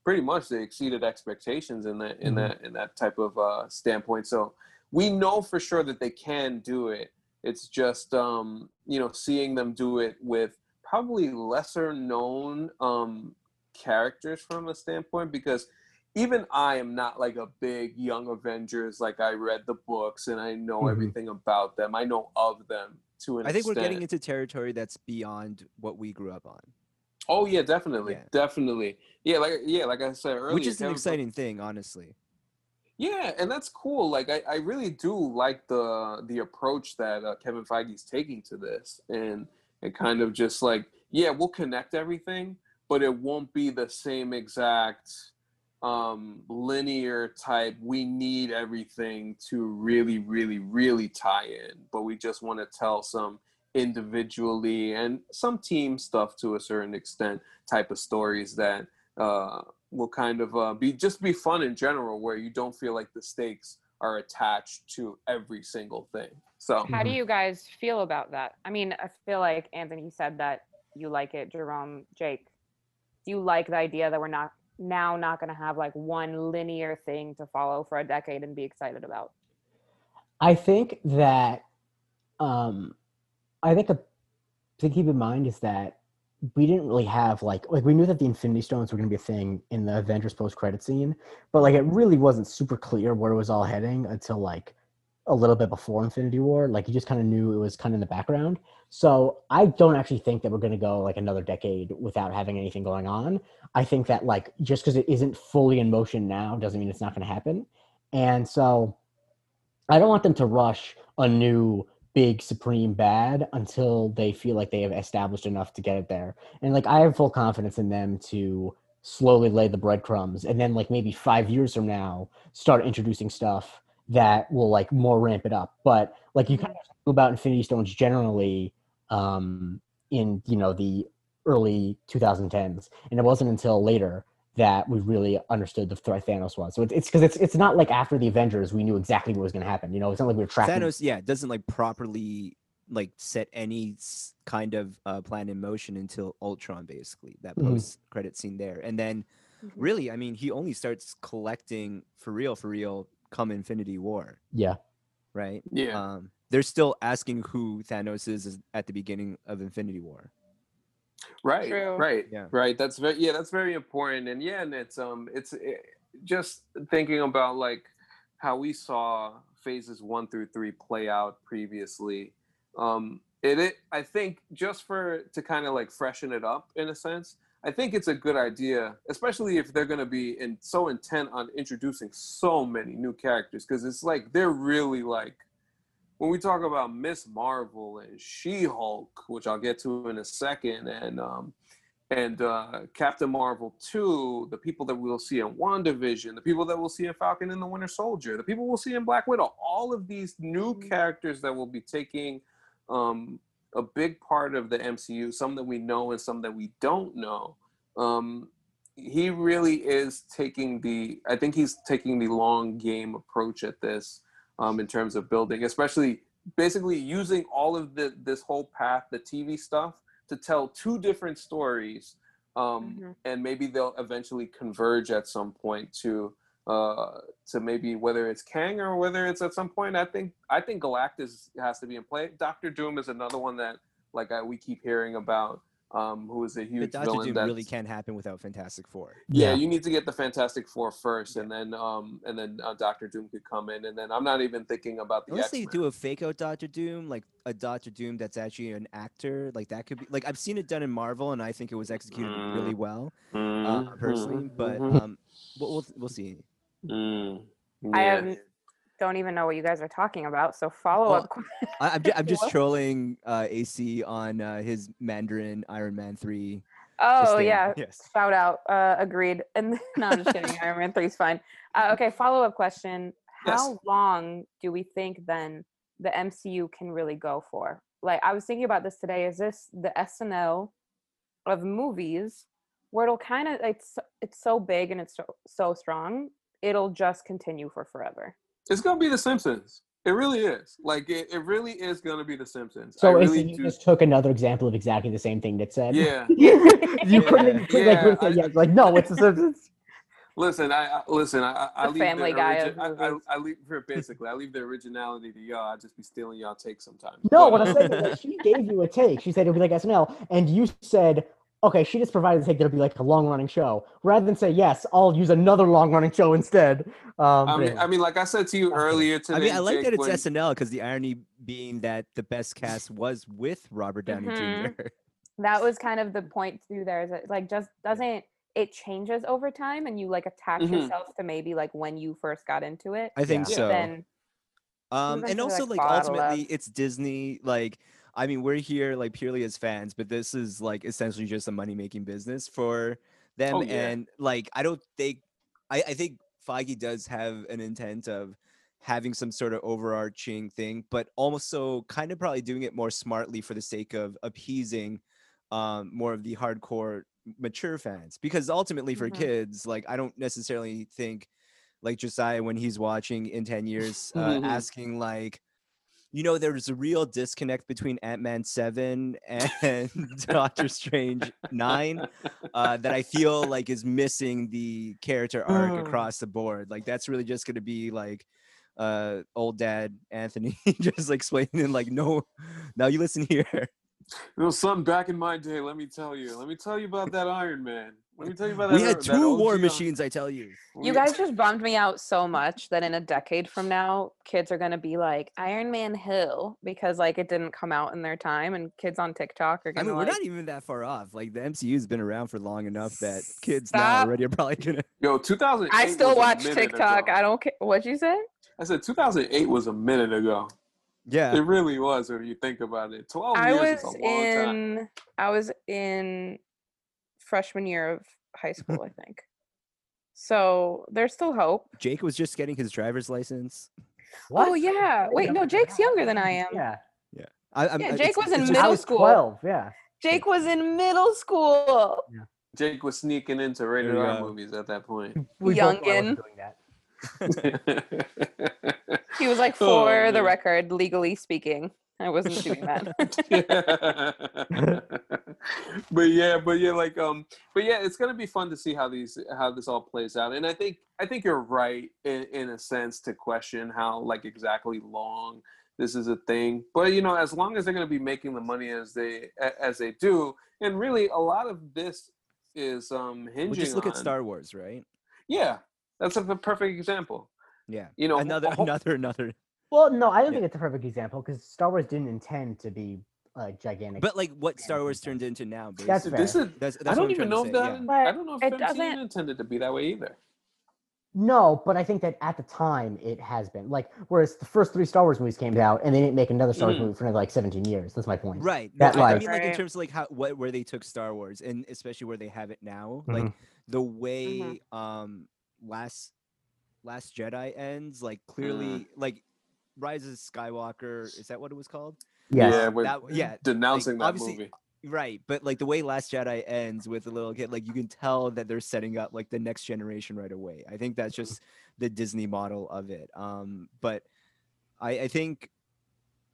pretty much they exceeded expectations in that in Mhm. that in that type of uh, standpoint. So we know for sure that they can do it. It's just um, you know seeing them do it with probably lesser known um, characters from a standpoint because even I am not like a big Young Avengers. Like I read the books and I know Mhm. everything about them. I know of them to an I think we're getting into territory that's beyond what we grew up on, Oh yeah, definitely, Yeah. definitely. Yeah, like yeah, like I said earlier, which is an exciting thing, honestly. Yeah, and that's cool. Like I, I really do like the the approach that uh, Kevin Feige's taking to this, and and kind of just like yeah, we'll connect everything, but it won't be the same exact um linear type we need everything to really really really tie in but we just want to tell some individually and some team stuff to a certain extent type of stories that uh will kind of uh, be just be fun in general where you don't feel like the stakes are attached to every single thing so How do Mhm. you guys feel about that? I mean, I feel like Anthony said that you like it. Jerome, Jake, do you like the idea that we're not now not going to have like one linear thing to follow for a decade and be excited about? I think that um I think a thing to keep in mind is that we didn't really have like like we knew that the Infinity Stones were gonna be a thing in the Avengers post credit scene, but like it really wasn't super clear where it was all heading until like a little bit before Infinity War. Like you just kind of knew it was kind of in the background. So I don't actually think that we're gonna go like another decade without having anything going on. I think that like just because it isn't fully in motion now doesn't mean it's not gonna happen. And so I don't want them to rush a new big supreme bad until they feel like they have established enough to get it there. And like I have full confidence in them to slowly lay the breadcrumbs, and then like maybe five years from now, start introducing stuff that will like more ramp it up. But like you kind of know about Infinity Stones generally um, in you know the early 2010s, and it wasn't until later that we really understood the threat Thanos was. So it's it's because it's it's not like after the Avengers we knew exactly what was going to happen. You know, it's not like we were tracking. Thanos, yeah, doesn't like properly like set any kind of uh, plan in motion until Ultron, basically that Mhm. post credit scene there, and then Mhm. really, I mean, he only starts collecting for real, for real, come Infinity War, Yeah, right? Yeah. Um, they're still asking who Thanos is is at the beginning of Infinity War. right True. right Yeah. right that's very yeah that's very important and yeah and it's um it's eh, just thinking about like how we saw phases one through three play out previously um it, it i think just for to kind of like freshen it up in a sense i think it's a good idea especially if they're going to be in so intent on introducing so many new characters because it's like they're really like when we talk about Miss Marvel and She-Hulk, which I'll get to in a second, and um, and uh, Captain Marvel 2, the people that we'll see in WandaVision, the people that we'll see in Falcon and the Winter Soldier, the people we'll see in Black Widow, all of these new characters that will be taking um, a big part of the MCU, some that we know and some that we don't know. Um, he really is taking the, I think he's taking the long game approach at this um, in terms of building, especially basically using all of the this whole path, the TV stuff, to tell two different stories, um, Mhm. and maybe they'll eventually converge at some point to uh, to maybe whether it's Kang or whether it's at some point. I think I think Galactus has to be in play. Doctor Doom is another one that like I, we keep hearing about, um, who is a But huge Doctor villain. Doom really can't happen without Fantastic Four. yeah, Yeah. you need to get the Fantastic Four first, and then um, and then uh, Doctor Doom could come in, and then I'm not even thinking about the Unless they X-Men. do a fake out Doctor Doom, like a Doctor Doom that's actually an actor, like that could be like I've seen it done in Marvel, and I think it was executed really well, uh, Mhm, personally. But mhm, um, we'll we'll, we'll see. Mm, I haven't don't even know what you guys are talking about. So follow up. I, I'm, ju- I'm just trolling uh, AC on uh, his Mandarin Iron Man three. Oh yeah, Yes. shout out. Uh, agreed. And no, I'm just kidding. Iron Man three is fine. Uh, okay, follow up question. How Yes. long do we think then the MCU can really go for? Like I was thinking about this today. Is this the SNL of movies where it'll kind of it's it's so big and it's so, so strong, it'll just continue for forever. It's gonna be The Simpsons. It really is. Like it, it really is gonna be The Simpsons. I So really you do. just took another example of exactly the same thing that said. Yeah. you couldn't, you couldn't Yeah, really I- yes. Like, no, it's the Simpsons. Listen, I, I listen. I, I- I The leave Family the Guy origi- of I, I. I leave basically. I leave the originality to y'all. I just be stealing y'all takes sometimes. No, But, what I'm saying is that she gave you a take. She said it would be like SNL, and you said, okay, she just provided the take that'll be like a long running show. Rather than say yes, I'll use another long running show instead. Um, I mean, anyway. I mean, like I said to you That's earlier today. I mean, I like Jake, that it's when- SNL because the irony being that the best cast was with Robert Downey Mhm. Jr. that was kind of the point through there is it like just doesn't it changes over time and you like attach Mhm. yourself to maybe like when you first got into it I think Yeah. so. then Um, and also like, like fall out of ultimately, love. it's Disney. Like, I mean, we're here like purely as fans, but this is like essentially just a money making business for them. Oh, yeah. And like, I don't think, I, I think Feige does have an intent of having some sort of overarching thing, but also kind of probably doing it more smartly for the sake of appeasing um, more of the hardcore mature fans. Because ultimately, for Mhm. kids, like, I don't necessarily think like Josiah when he's watching in 10 years, uh, Mhm. asking like, you know, there's a real disconnect between Ant Man 7 and Doctor Strange 9 uh, that I feel like is missing the character arc Mm. across the board. Like, that's really just going to be like uh, old dad Anthony just like explaining, like, no, now you listen here. You know, something back in my day. Let me tell you. Let me tell you about that Iron Man. Let me tell you about that. We had two OG war Iron- machines, I tell you. you guys just bummed me out so much that in a decade from now kids are going to be like iron man hill because like it didn't come out in their time and kids on tiktok are going to I mean, to we're like not even that far off. Like the MCU's been around for long enough that kids now Stop. already are probably gonna. Yo, 2008. i still was watch tiktok ago. i don't care what'd you say I said 2008 was a minute ago. Yeah, It really was when you think about it. 12 I years was is a long time. in I was in freshman year of high school, I think. So there's still hope. Jake was just getting his driver's license. What? Oh yeah. Wait, no, Jake's younger than I am. Yeah. I, I'm, Yeah, Jake it's- was in it's I just- middle was school. 12. Yeah. Jake was in middle school. Yeah. Jake was sneaking into rated There you R movies at that point. We both Youngin. doing that. He was like, Oh, for the record, legally speaking, I wasn't doing that. but yeah, but yeah, like um, but yeah, it's gonna be fun to see how these how this all plays out. And I think I think you're right in, in a sense to question how like exactly long this is a thing. But you know, as long as they're gonna be making the money as they as they do, and really a lot of this is um hinging well, just look on, at Star Wars, right? Yeah, that's a perfect example. Yeah. You know, another ho- another another. Well, no, I don't think it's a perfect example because Star Wars didn't intend to be uh, gigantic. But like what Star Wars turned into now, basically. That's this is. That's, that's I don't I'm even know if say, that. yeah. I don't know if it MCU doesn't- intended to be that way either. no, but I think that at the time it has been like, whereas the first three Star Wars movies came out and they didn't make another Star Wars Mhm. movie for another like 17 years. That's my point. Right. That, no, I- I mean, like in terms of like how what where they took Star Wars, and especially where they have it now, Mhm. like the way um last Last Jedi ends, like clearly, like Rise of Skywalker. Is that what it was called? Yes. Yeah, we're That- yeah, denouncing that obviously- movie. Right, but like the way Last Jedi ends with a little kid, like you can tell that they're setting up like the next generation right away. I think that's just the Disney model of it. Um, but I, I think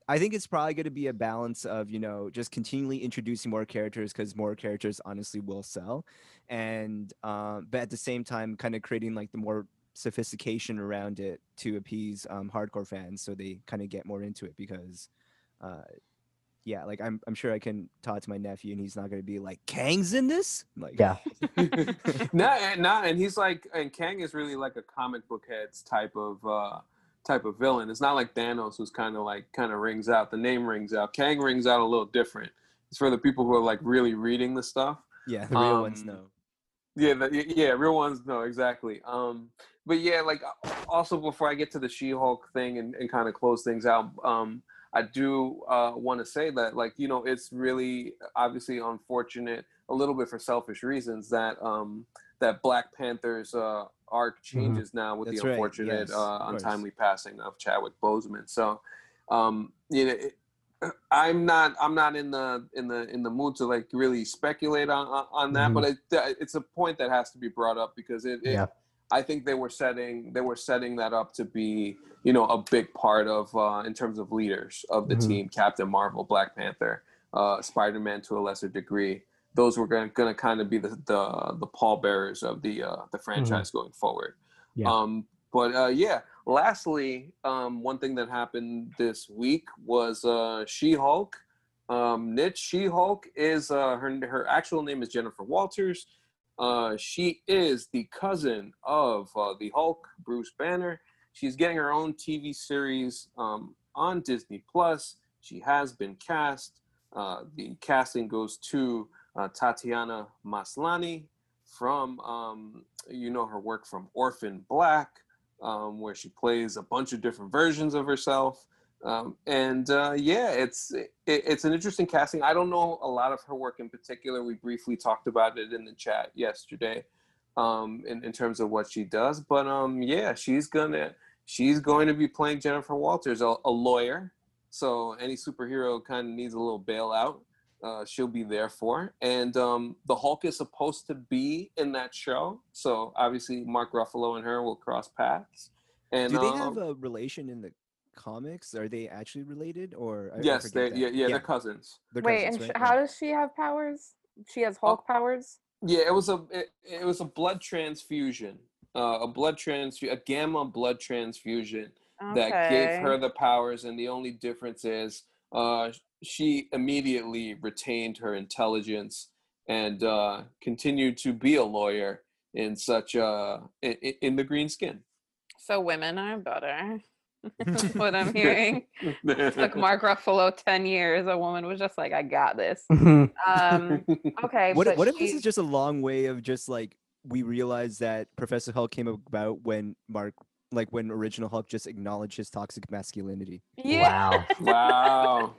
I think it's probably going to be a balance of you know just continually introducing more characters because more characters honestly will sell, and um, but at the same time kind of creating like the more sophistication around it to appease um, hardcore fans so they kind of get more into it because uh, yeah, like I'm I'm sure I can talk to my nephew and he's not gonna be like Kang's in this. Like Yeah. no, and, no, and he's like, and Kang is really like a comic book heads type of uh type of villain. It's not like Thanos, who's kind of like kind of rings out. The name rings out. Kang rings out a little different. It's for the people who are like really reading the stuff. yeah, the real ones Um, know. Yeah, the, yeah, real ones no, exactly. Um, but yeah, like also before I get to the She-Hulk thing and, and kind of close things out, um, I do uh, want to say that like you know it's really obviously unfortunate a little bit for selfish reasons that um, that Black Panther's uh, arc changes now with Mm-hmm. That's the right, unfortunate yes, uh, untimely passing of Chadwick Boseman. So um, you know. It, I'm not. I'm not in the in the in the mood to like really speculate on on, that. Mhm. But it, it's a point that has to be brought up because it, it Yeah. I think they were setting they were setting that up to be you know a big part of uh, in terms of leaders of the Mhm. team. Captain Marvel, Black Panther, uh, Spider Man to a lesser degree. Those were going to kind of be the, the the pallbearers of the uh, the franchise going forward. Yeah. Um, but uh, yeah. Lastly, um, one thing that happened this week was uh, She Hulk. Um, Niche She Hulk is uh, her her actual name is Jennifer Walters. Uh, she is the cousin of uh, the Hulk, Bruce Banner. She's getting her own TV series um, on Disney Plus. She has been cast. Uh, the casting goes to uh, Tatiana Maslany from um, you know her work from Orphan Black, um, where she plays a bunch of different versions of herself. Um, and uh, yeah, it's it, it's an interesting casting. I don't know a lot of her work in particular. We briefly talked about it in the chat yesterday, um, in, in terms of what she does. But um, yeah, she's gonna she's going to be playing Jennifer Walters, a, a lawyer. So any superhero kind of needs a little bailout. Uh, she'll be there for. And um, the Hulk is supposed to be in that show. So obviously Mark Ruffalo and her will cross paths. And Do they um, have a relation in the comics? Are they actually related, or I- I yes, they forget yeah, that. yeah, they're cousins. they're Wait, cousins, and right? how does she have powers? She has Oh. Hulk powers. Yeah, it was a it, it was a blood transfusion, uh, a blood transfu a gamma blood transfusion that gave her the powers, and the only difference is uh, she immediately retained her intelligence and uh, continued to be a lawyer in such uh, in, in the green skin. So women are better. That's what I'm hearing. it Took Mark Ruffalo ten years. A woman was just like, "I got this." Um, okay, What, but what if this is just a long way of just like we realize that Professor Hulk came about when Mark, like when original Hulk just acknowledged his toxic masculinity. Yeah. Wow. wow.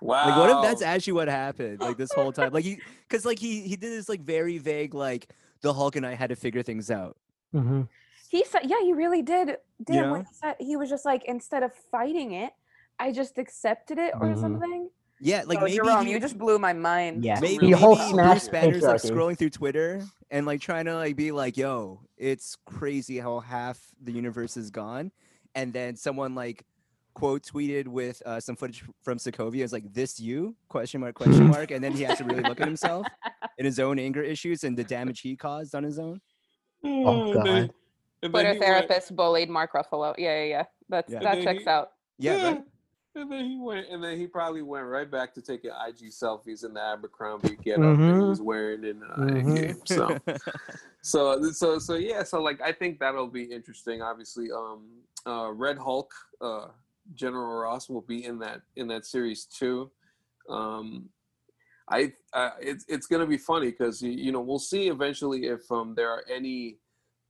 Wow. Like, what if that's actually what happened? Like this whole time, like he, because like he he did this like very vague like the Hulk and I had to figure things out. hmm He said, yeah, he really did. Did know? what he said. He was just like, instead of fighting it, I just accepted it or Mhm. something. Yeah, like oh, maybe Jerome, he, you just blew my mind. Yeah. maybe, He maybe whole Bruce Banner's like scrolling through Twitter and like trying to like be like, "Yo, it's crazy how half the universe is gone," and then someone like quote tweeted with uh, some footage from Sokovia is like, "This you?" question mark question mark, and then he has to really look at himself and his own anger issues and the damage he caused on his own. Oh, And God. then- and Twitter he went- therapist bullied Mark Ruffalo. Yeah, yeah, yeah. That's Yeah. that checks he- out. Yeah, right? And then he went, and then he probably went right back to taking IG selfies in the Abercrombie get up that he Mhm. was wearing in uh, Mhm. Endgame. So, so, so, so, yeah. So, like, I think that'll be interesting. Obviously, um, uh, Red Hulk, uh, General Ross will be in that in that series too. Um, I, uh, it's it's gonna be funny because you, know we'll see eventually if um there are any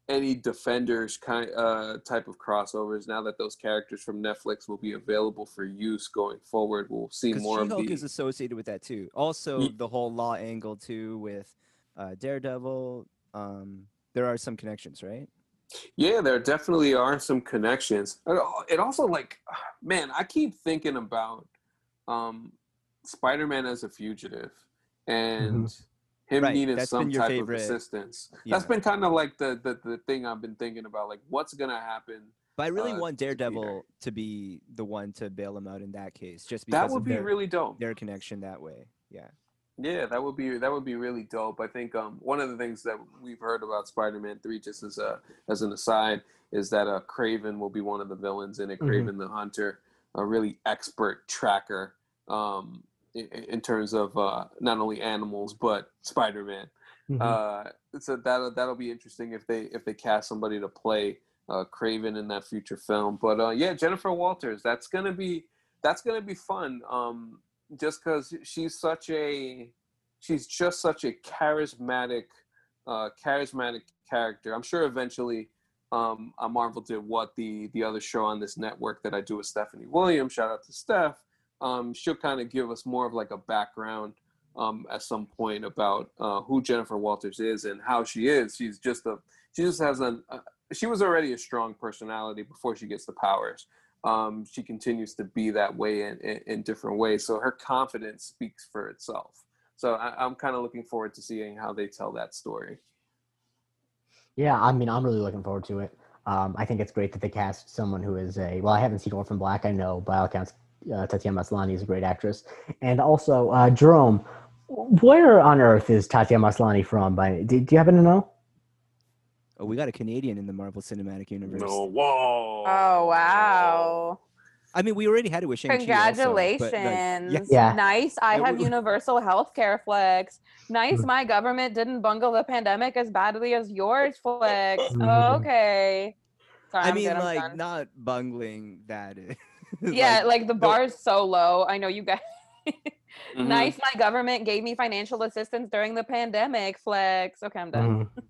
any defenders kind uh type of crossovers now that those characters from Netflix will be available for use going forward. We'll see more of She-Hulk the is associated with that too. Also, Ye- the whole law angle too with uh, Daredevil. Um, there are some connections, right? Yeah, there definitely are some connections. It also like, man, I keep thinking about um, Spider-Man as a fugitive and him Mm-hmm. Right, needing that's some type favorite- of assistance. Yeah. That's been kind of like the, the the thing I've been thinking about. Like, what's gonna happen? But I really uh, want to. Daredevil to be the one to bail him out in that case, just because That would of be their, really dope. their connection that way. Yeah. Yeah, that would be that would be really dope. I think um, one of the things that we've heard about Spider-Man Three, just as a as an aside, is that uh, Kraven will be one of the villains in it. Mhm. Kraven the Hunter, a really expert tracker um, in, in terms of uh, not only animals but Spider-Man. Mhm. Uh, so that that'll be interesting if they if they cast somebody to play uh, Kraven in that future film. But uh, yeah, Jennifer Walters, that's gonna be that's gonna be fun. Um, just because she's such a she's just such a charismatic uh, charismatic character. I'm sure eventually. Um, uh, Marvel did what the the other show on this network that I do with Stephanie Williams. Shout out to Steph. Um, she'll kind of give us more of like a background um, at some point about uh, who Jennifer Walters is and how she is. She's just a she just has an uh, she was already a strong personality before she gets the powers. Um, she continues to be that way in, in, in different ways. So her confidence speaks for itself. So I, I'm kind of looking forward to seeing how they tell that story. Yeah, I mean, I'm really looking forward to it. Um, I think it's great that they cast someone who is a well. I haven't seen Orphan Black. I know by all accounts, uh, Tatiana Maslany is a great actress, and also uh, Jerome. Where on earth is Tatiana Maslany from? By do, do you happen to know? Oh, we got a Canadian in the Marvel Cinematic Universe. No, whoa! Oh wow! I mean, we already had it with Shang-Chi. also, like, Congratulations! Yeah. Nice. I Yeah, have we- universal health care flex. Nice. Mhm. My government didn't bungle the pandemic as badly as yours flex. Mhm. Okay. Sorry, I I'm mean, good, like done. not bungling that. yeah, like, the bar is so low. I know you guys. Mhm. Nice. My government gave me financial assistance during the pandemic. Flex. Okay, I'm done. Mhm.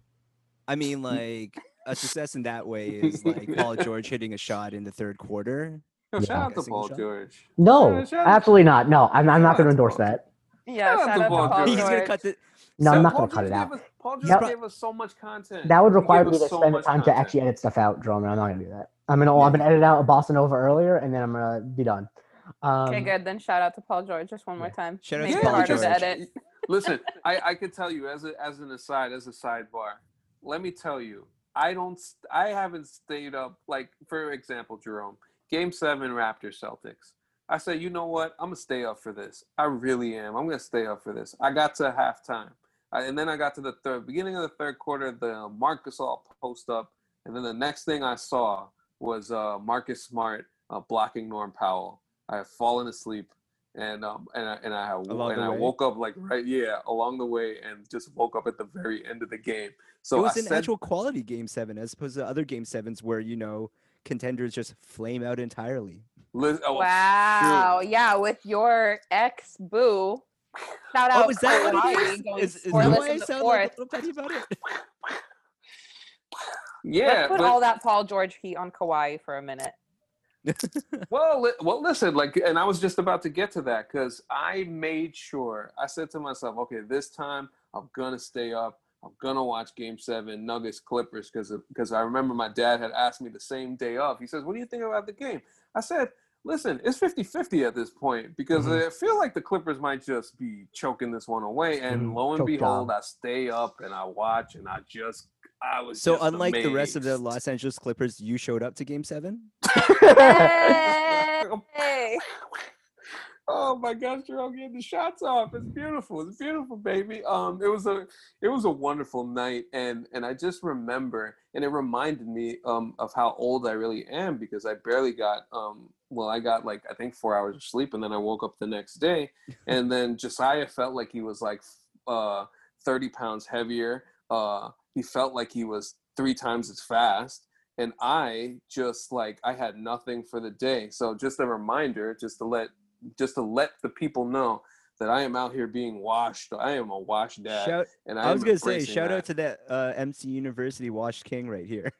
I mean, like a success in that way is like Paul George hitting a shot in the third quarter. Yo, shout out to Paul. George. No, Yeah, absolutely not. No, I'm, I'm not going to to endorse Paul that. Yeah, Shout out shout to out to Paul Paul George. He's gonna George. cut the. No, So I'm not going to cut George it out. us- Paul George Yep. gave us so much content. That would require me to so spend the much time to actually edit stuff out, Jerome, I'm not going to do that. I'm gonna, I'm gonna edit out a Bossa Nova earlier, and then I'm gonna be done. Um, Okay, good. Then shout out to Paul George just one more time. Shout out to Paul George. Listen, I, I could tell you as a, as an aside, as a sidebar. Let me tell you, I don't, I haven't stayed up. Like for example, Jerome, Game Seven, Raptors Celtics. I said, you know what? I'm gonna stay up for this. I really am. I'm gonna stay up for this. I got to halftime, I, and then I got to the third, beginning of the third quarter. The Marc Gasol post up, and then the next thing I saw was uh, Marcus Smart uh, blocking Norm Powell. I have fallen asleep, and um, and I, and I Along and I way? woke up like right, yeah, along the way, and just woke up at the very end of the game. So it was I an said, actual quality game seven as opposed to other game sevens where you know contenders just flame out entirely. Liz, oh, Wow. shoot. Yeah, with your ex boo. Shout out. Oh, is that what it Kawhi is? Is, is that scoreless why I sound fourth. like a little petty about it? Yeah, Let's put but- all that Paul George heat on Kawhi for a minute. Well, li- well, listen, like, and I was just about to get to that because I made sure. I said to myself, okay, this time I'm gonna stay up. I'm gonna watch Game Seven, Nuggets Clippers, because because I remember my dad had asked me the same day off. He says, "What do you think about the game?" I said, "Listen, it's 50-50 at this point because Mhm. I feel like the Clippers might just be choking this one away." And Mhm. lo and behold, job. I stay up and I watch and I just I was So just unlike the rest of the. Los Angeles Clippers, you showed up to Game Seven. Hey! Oh my gosh, Jerome getting the shots off. It's beautiful. It's beautiful, baby. Um, it was a it was a wonderful night and and I just remember and it reminded me um of how old I really am because I barely got um well I got like I think four hours of sleep and then I woke up the next day and then Josiah felt like he was like uh 30 pounds heavier. Uh he felt like he was three times as fast and I just like I had nothing for the day. So just a reminder, just to let just to let the people know that I am out here being washed. I am a washed dad, Shout, and I was gonna say, shout that out to that uh, MC University Wash King right here.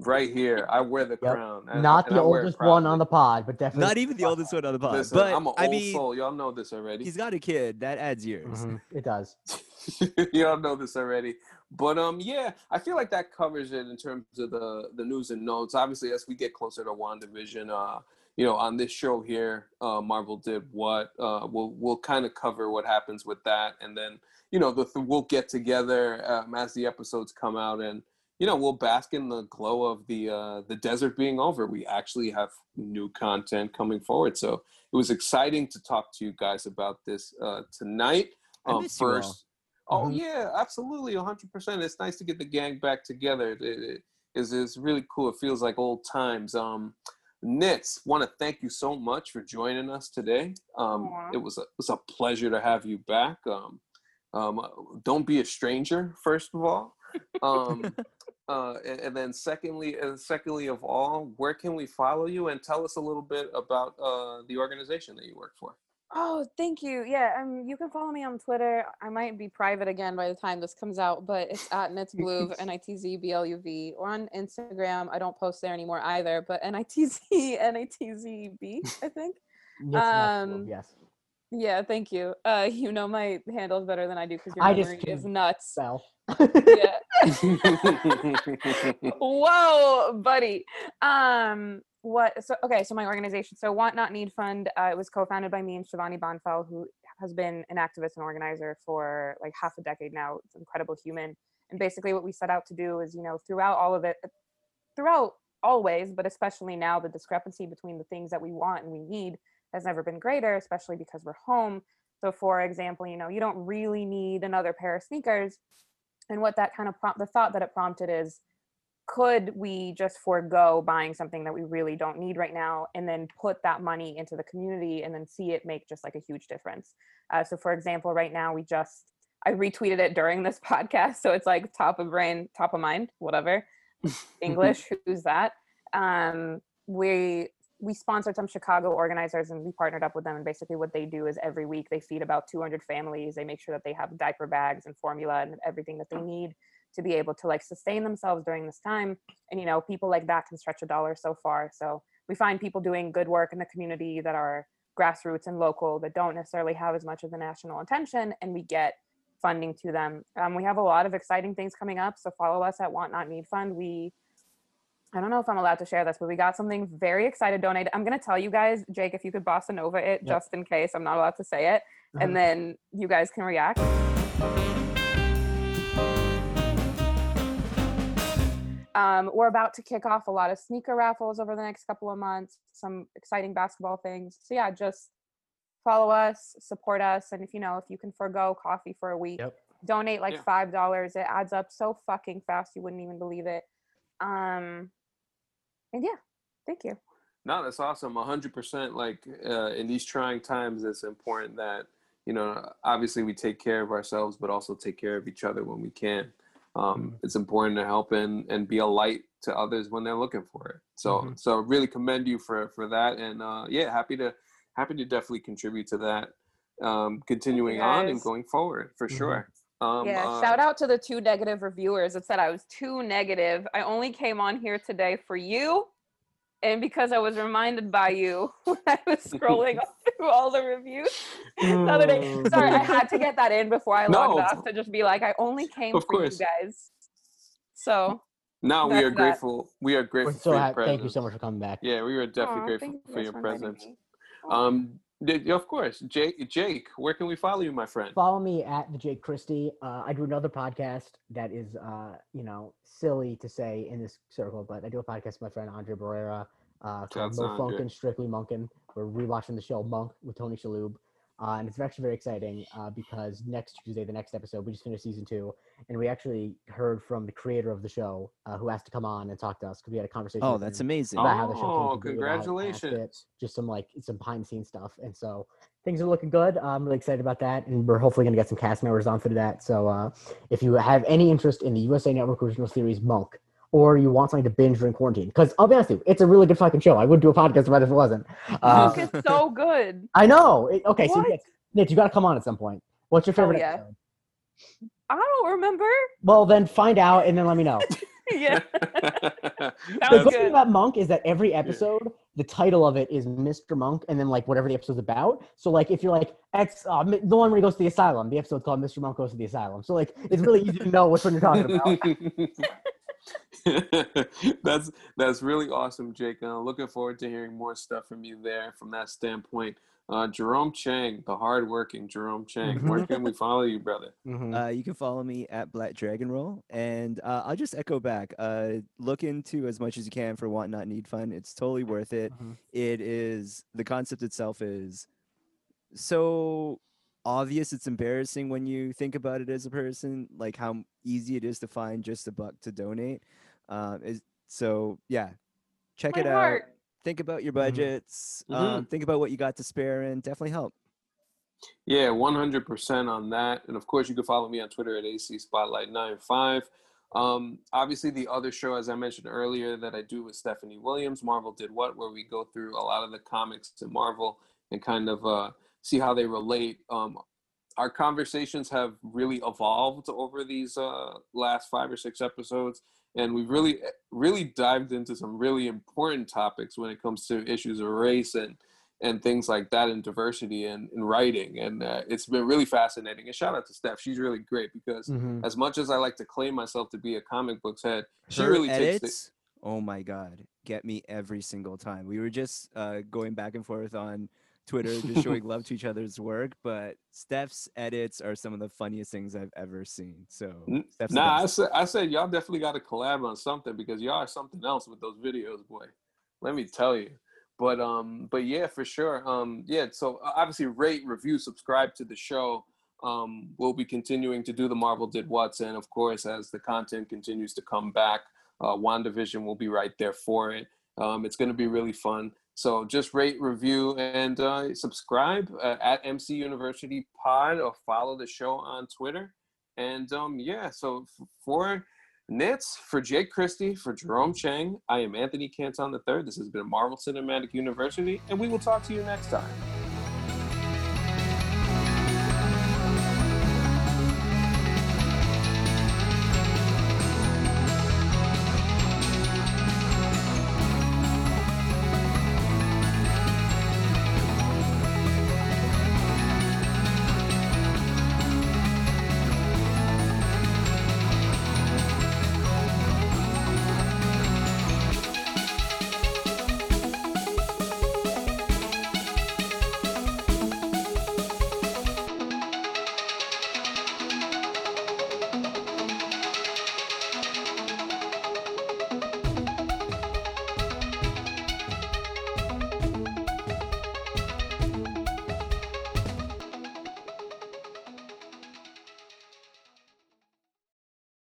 right here. I wear the Yep. crown. and- Not and the I wear it oldest one on the pod, but definitely Not even the oldest one on the pod, Listen, but I'm an old I mean, soul. Y'all know this already. he's got a kid. That adds years. Mhm, It does. Y'all know this already. But um, yeah, I feel like that covers it in terms of the the news and notes. Obviously, as we get closer to WandaVision, uh, you know, on this show here, uh, Marvel did what. Uh, we'll we'll kind of cover what happens with that, and then you know, the, we'll get together um, as the episodes come out, and you know, we'll bask in the glow of the uh, the desert being over. We actually have new content coming forward, so it was exciting to talk to you guys about this uh, tonight. Um, miss you all. first, oh Mhm. yeah, absolutely, hundred percent. It's nice to get the gang back together. It, it is it's really cool. It feels like old times. Um, Nitz, want to thank you so much for joining us today. Um, Aw. it was a it was a pleasure to have you back. Um, um, don't be a stranger, first of all. Um, uh, and, and then secondly, and secondly of all, where can we follow you and tell us a little bit about uh, the organization that you work for? Oh, thank you. Yeah, um, you can follow me on Twitter. I might be private again by the time this comes out, but it's at nitzbluv, N-I-T-Z-B-L-U-V. Or on Instagram, I don't post there anymore either, but N-I-T-Z, N-I-T-Z-B, I think. Um, yes. Yeah, thank you. Uh, you know my handles better than I do because your I memory is nuts. Spell. Yeah. Whoa, buddy. Um, what? So okay, so my organization, so Want Not Need Fund, uh, it was co-founded by me and Shivani Bonfell, who has been an activist and organizer for like half a decade now. It's incredible human. And basically, what we set out to do is, you know, throughout all of it, throughout always, but especially now, the discrepancy between the things that we want and we need has never been greater, especially because we're home. So, for example, you know, you don't really need another pair of sneakers. And what that kind of prompt, the thought that it prompted is, could we just forego buying something that we really don't need right now and then put that money into the community and then see it make just like a huge difference? Uh, so, for example, right now we just, I retweeted it during this podcast. So it's like top of brain, top of mind, whatever. English, who's that? Um, we we sponsored some Chicago organizers and we partnered up with them. And basically, what they do is every week they feed about 200 families. They make sure that they have diaper bags and formula and everything that they need to be able to like sustain themselves during this time. And you know, people like that can stretch a dollar so far. So we find people doing good work in the community that are grassroots and local that don't necessarily have as much of the national attention, and we get funding to them. Um, we have a lot of exciting things coming up. So follow us at Want Not Need Fund. We I don't know if I'm allowed to share this, but we got something very excited donated. I'm gonna tell you guys, Jake, if you could bossa nova it Yep. just in case I'm not allowed to say it, Uh-huh. and then you guys can react. Um, we're about to kick off a lot of sneaker raffles over the next couple of months, some exciting basketball things. So yeah, just follow us, support us, and if you know if you can forego coffee for a week, Yep. donate like Yeah. five dollars. It adds up so fucking fast you wouldn't even believe it. Um, and yeah, thank you. No, that's awesome. A hundred percent. Like uh, in these trying times, it's important that you know, obviously we take care of ourselves, but also take care of each other when we can. Um, It's important to help and and be a light to others when they're looking for it. So Mhm. so really commend you for for that, and uh, yeah, happy to happy to definitely contribute to that. Um, continuing on and going forward for Mhm. sure. Um, yeah, uh, shout out to the two negative reviewers that said I was too negative. I only came on here today for you and because I was reminded by you when I was scrolling through all the reviews the other day. Sorry, I had to get that in before I logged off to just be like, I only came Of for course. you guys. So Now we That's are that. grateful. We are We're grateful so for your happy. presence. Thank you so much for coming back. Yeah, we were definitely aw, grateful you for your inviting presence. Um, did- of course, Jake. Jake, where can we follow you, my friend? Follow me at the Jake Christie. Uh, I do another podcast that is, uh, you know, silly to say in this circle, but I do a podcast with my friend Andre Barrera uh, called Mo. Funkin' Strictly Monkin'. We're rewatching the show Monk with Tony Shalhoub. Uh, and it's actually very exciting uh, because next Tuesday, the next episode, we just finished season two, and we actually heard from the creator of the show uh, who asked to come on and talk to us because we had a conversation. Oh, that's amazing. about how the show Oh, came to be, about it congratulations. just some like some behind the scenes stuff and so things are looking good i'm really excited about that and we're hopefully going to get some cast members on for that so uh, if you have any interest in the usa network original series monk or you want something to binge during quarantine because i'll be honest with you it's a really good fucking show i would do a podcast about it if it wasn't uh, Monk is so good. i know It- okay so What? Nick, Nick you got to come on at some point what's your Oh, favorite yeah. episode I don't remember. well then find out and then let me know yeah. The Sounds good thing about Monk is that every episode, the title of it is Mr. Monk, and then like whatever the episode's about. So like if you're like, X, uh, mi- the one where he goes to the asylum, the episode's called Mr. Monk Goes to the Asylum. So like it's really easy to know which one you're talking about. that's that's really awesome, Jake. And I'm looking forward to hearing more stuff from you there from that standpoint. Uh, Jerome Chang, the hardworking Jerome Chang. Where can we follow you, brother? Mhm. Uh, you can follow me at Black Dragon Roll, and uh, I'll just echo back. Uh, look into as much as you can for Want Not Need Fun. It's totally worth it. Mhm. It is the concept itself is so obvious. It's embarrassing when you think about it as a person, like how easy it is to find just a buck to donate. Um, is so yeah, check My it out. Think about your Mhm. budgets. Um, think about what you got to spare, and definitely help. Yeah, 100% on that. And of course, you can follow me on Twitter at AC Spotlight 95. Um, obviously, the other show, as I mentioned earlier, that I do with Stephanie Williams, Marvel Did What, where we go through a lot of the comics to Marvel and kind of uh, see how they relate. Um, our conversations have really evolved over these uh, last five or six episodes. And we've really, really dived into some really important topics when it comes to issues of race and and things like that and diversity and, and writing and uh, it's been really fascinating and shout out to steph she's really great because Mhm. as much as i like to claim myself to be a comic books head she Her really takes the, edits, oh my god, get me every single time. We were just uh, going back and forth on Twitter, just showing love to each other's work. But Steph's edits are some of the funniest things I've ever seen. So Steph's nah I said, I said y'all definitely got to collab on something because y'all are something else with those videos boy let me tell you but um but yeah for sure um yeah so uh, obviously rate review subscribe to the show um we'll be continuing to do the marvel did what's and of course as the content continues to come back uh wandavision will be right there for it um it's going to be really fun so just rate review and uh subscribe uh, at mc university pod or follow the show on twitter and um yeah so for Nits for Jake Christie, for Jerome Chang, I am Anthony Canton III. This has been Marvel Cinematic University, and we will talk to you next time.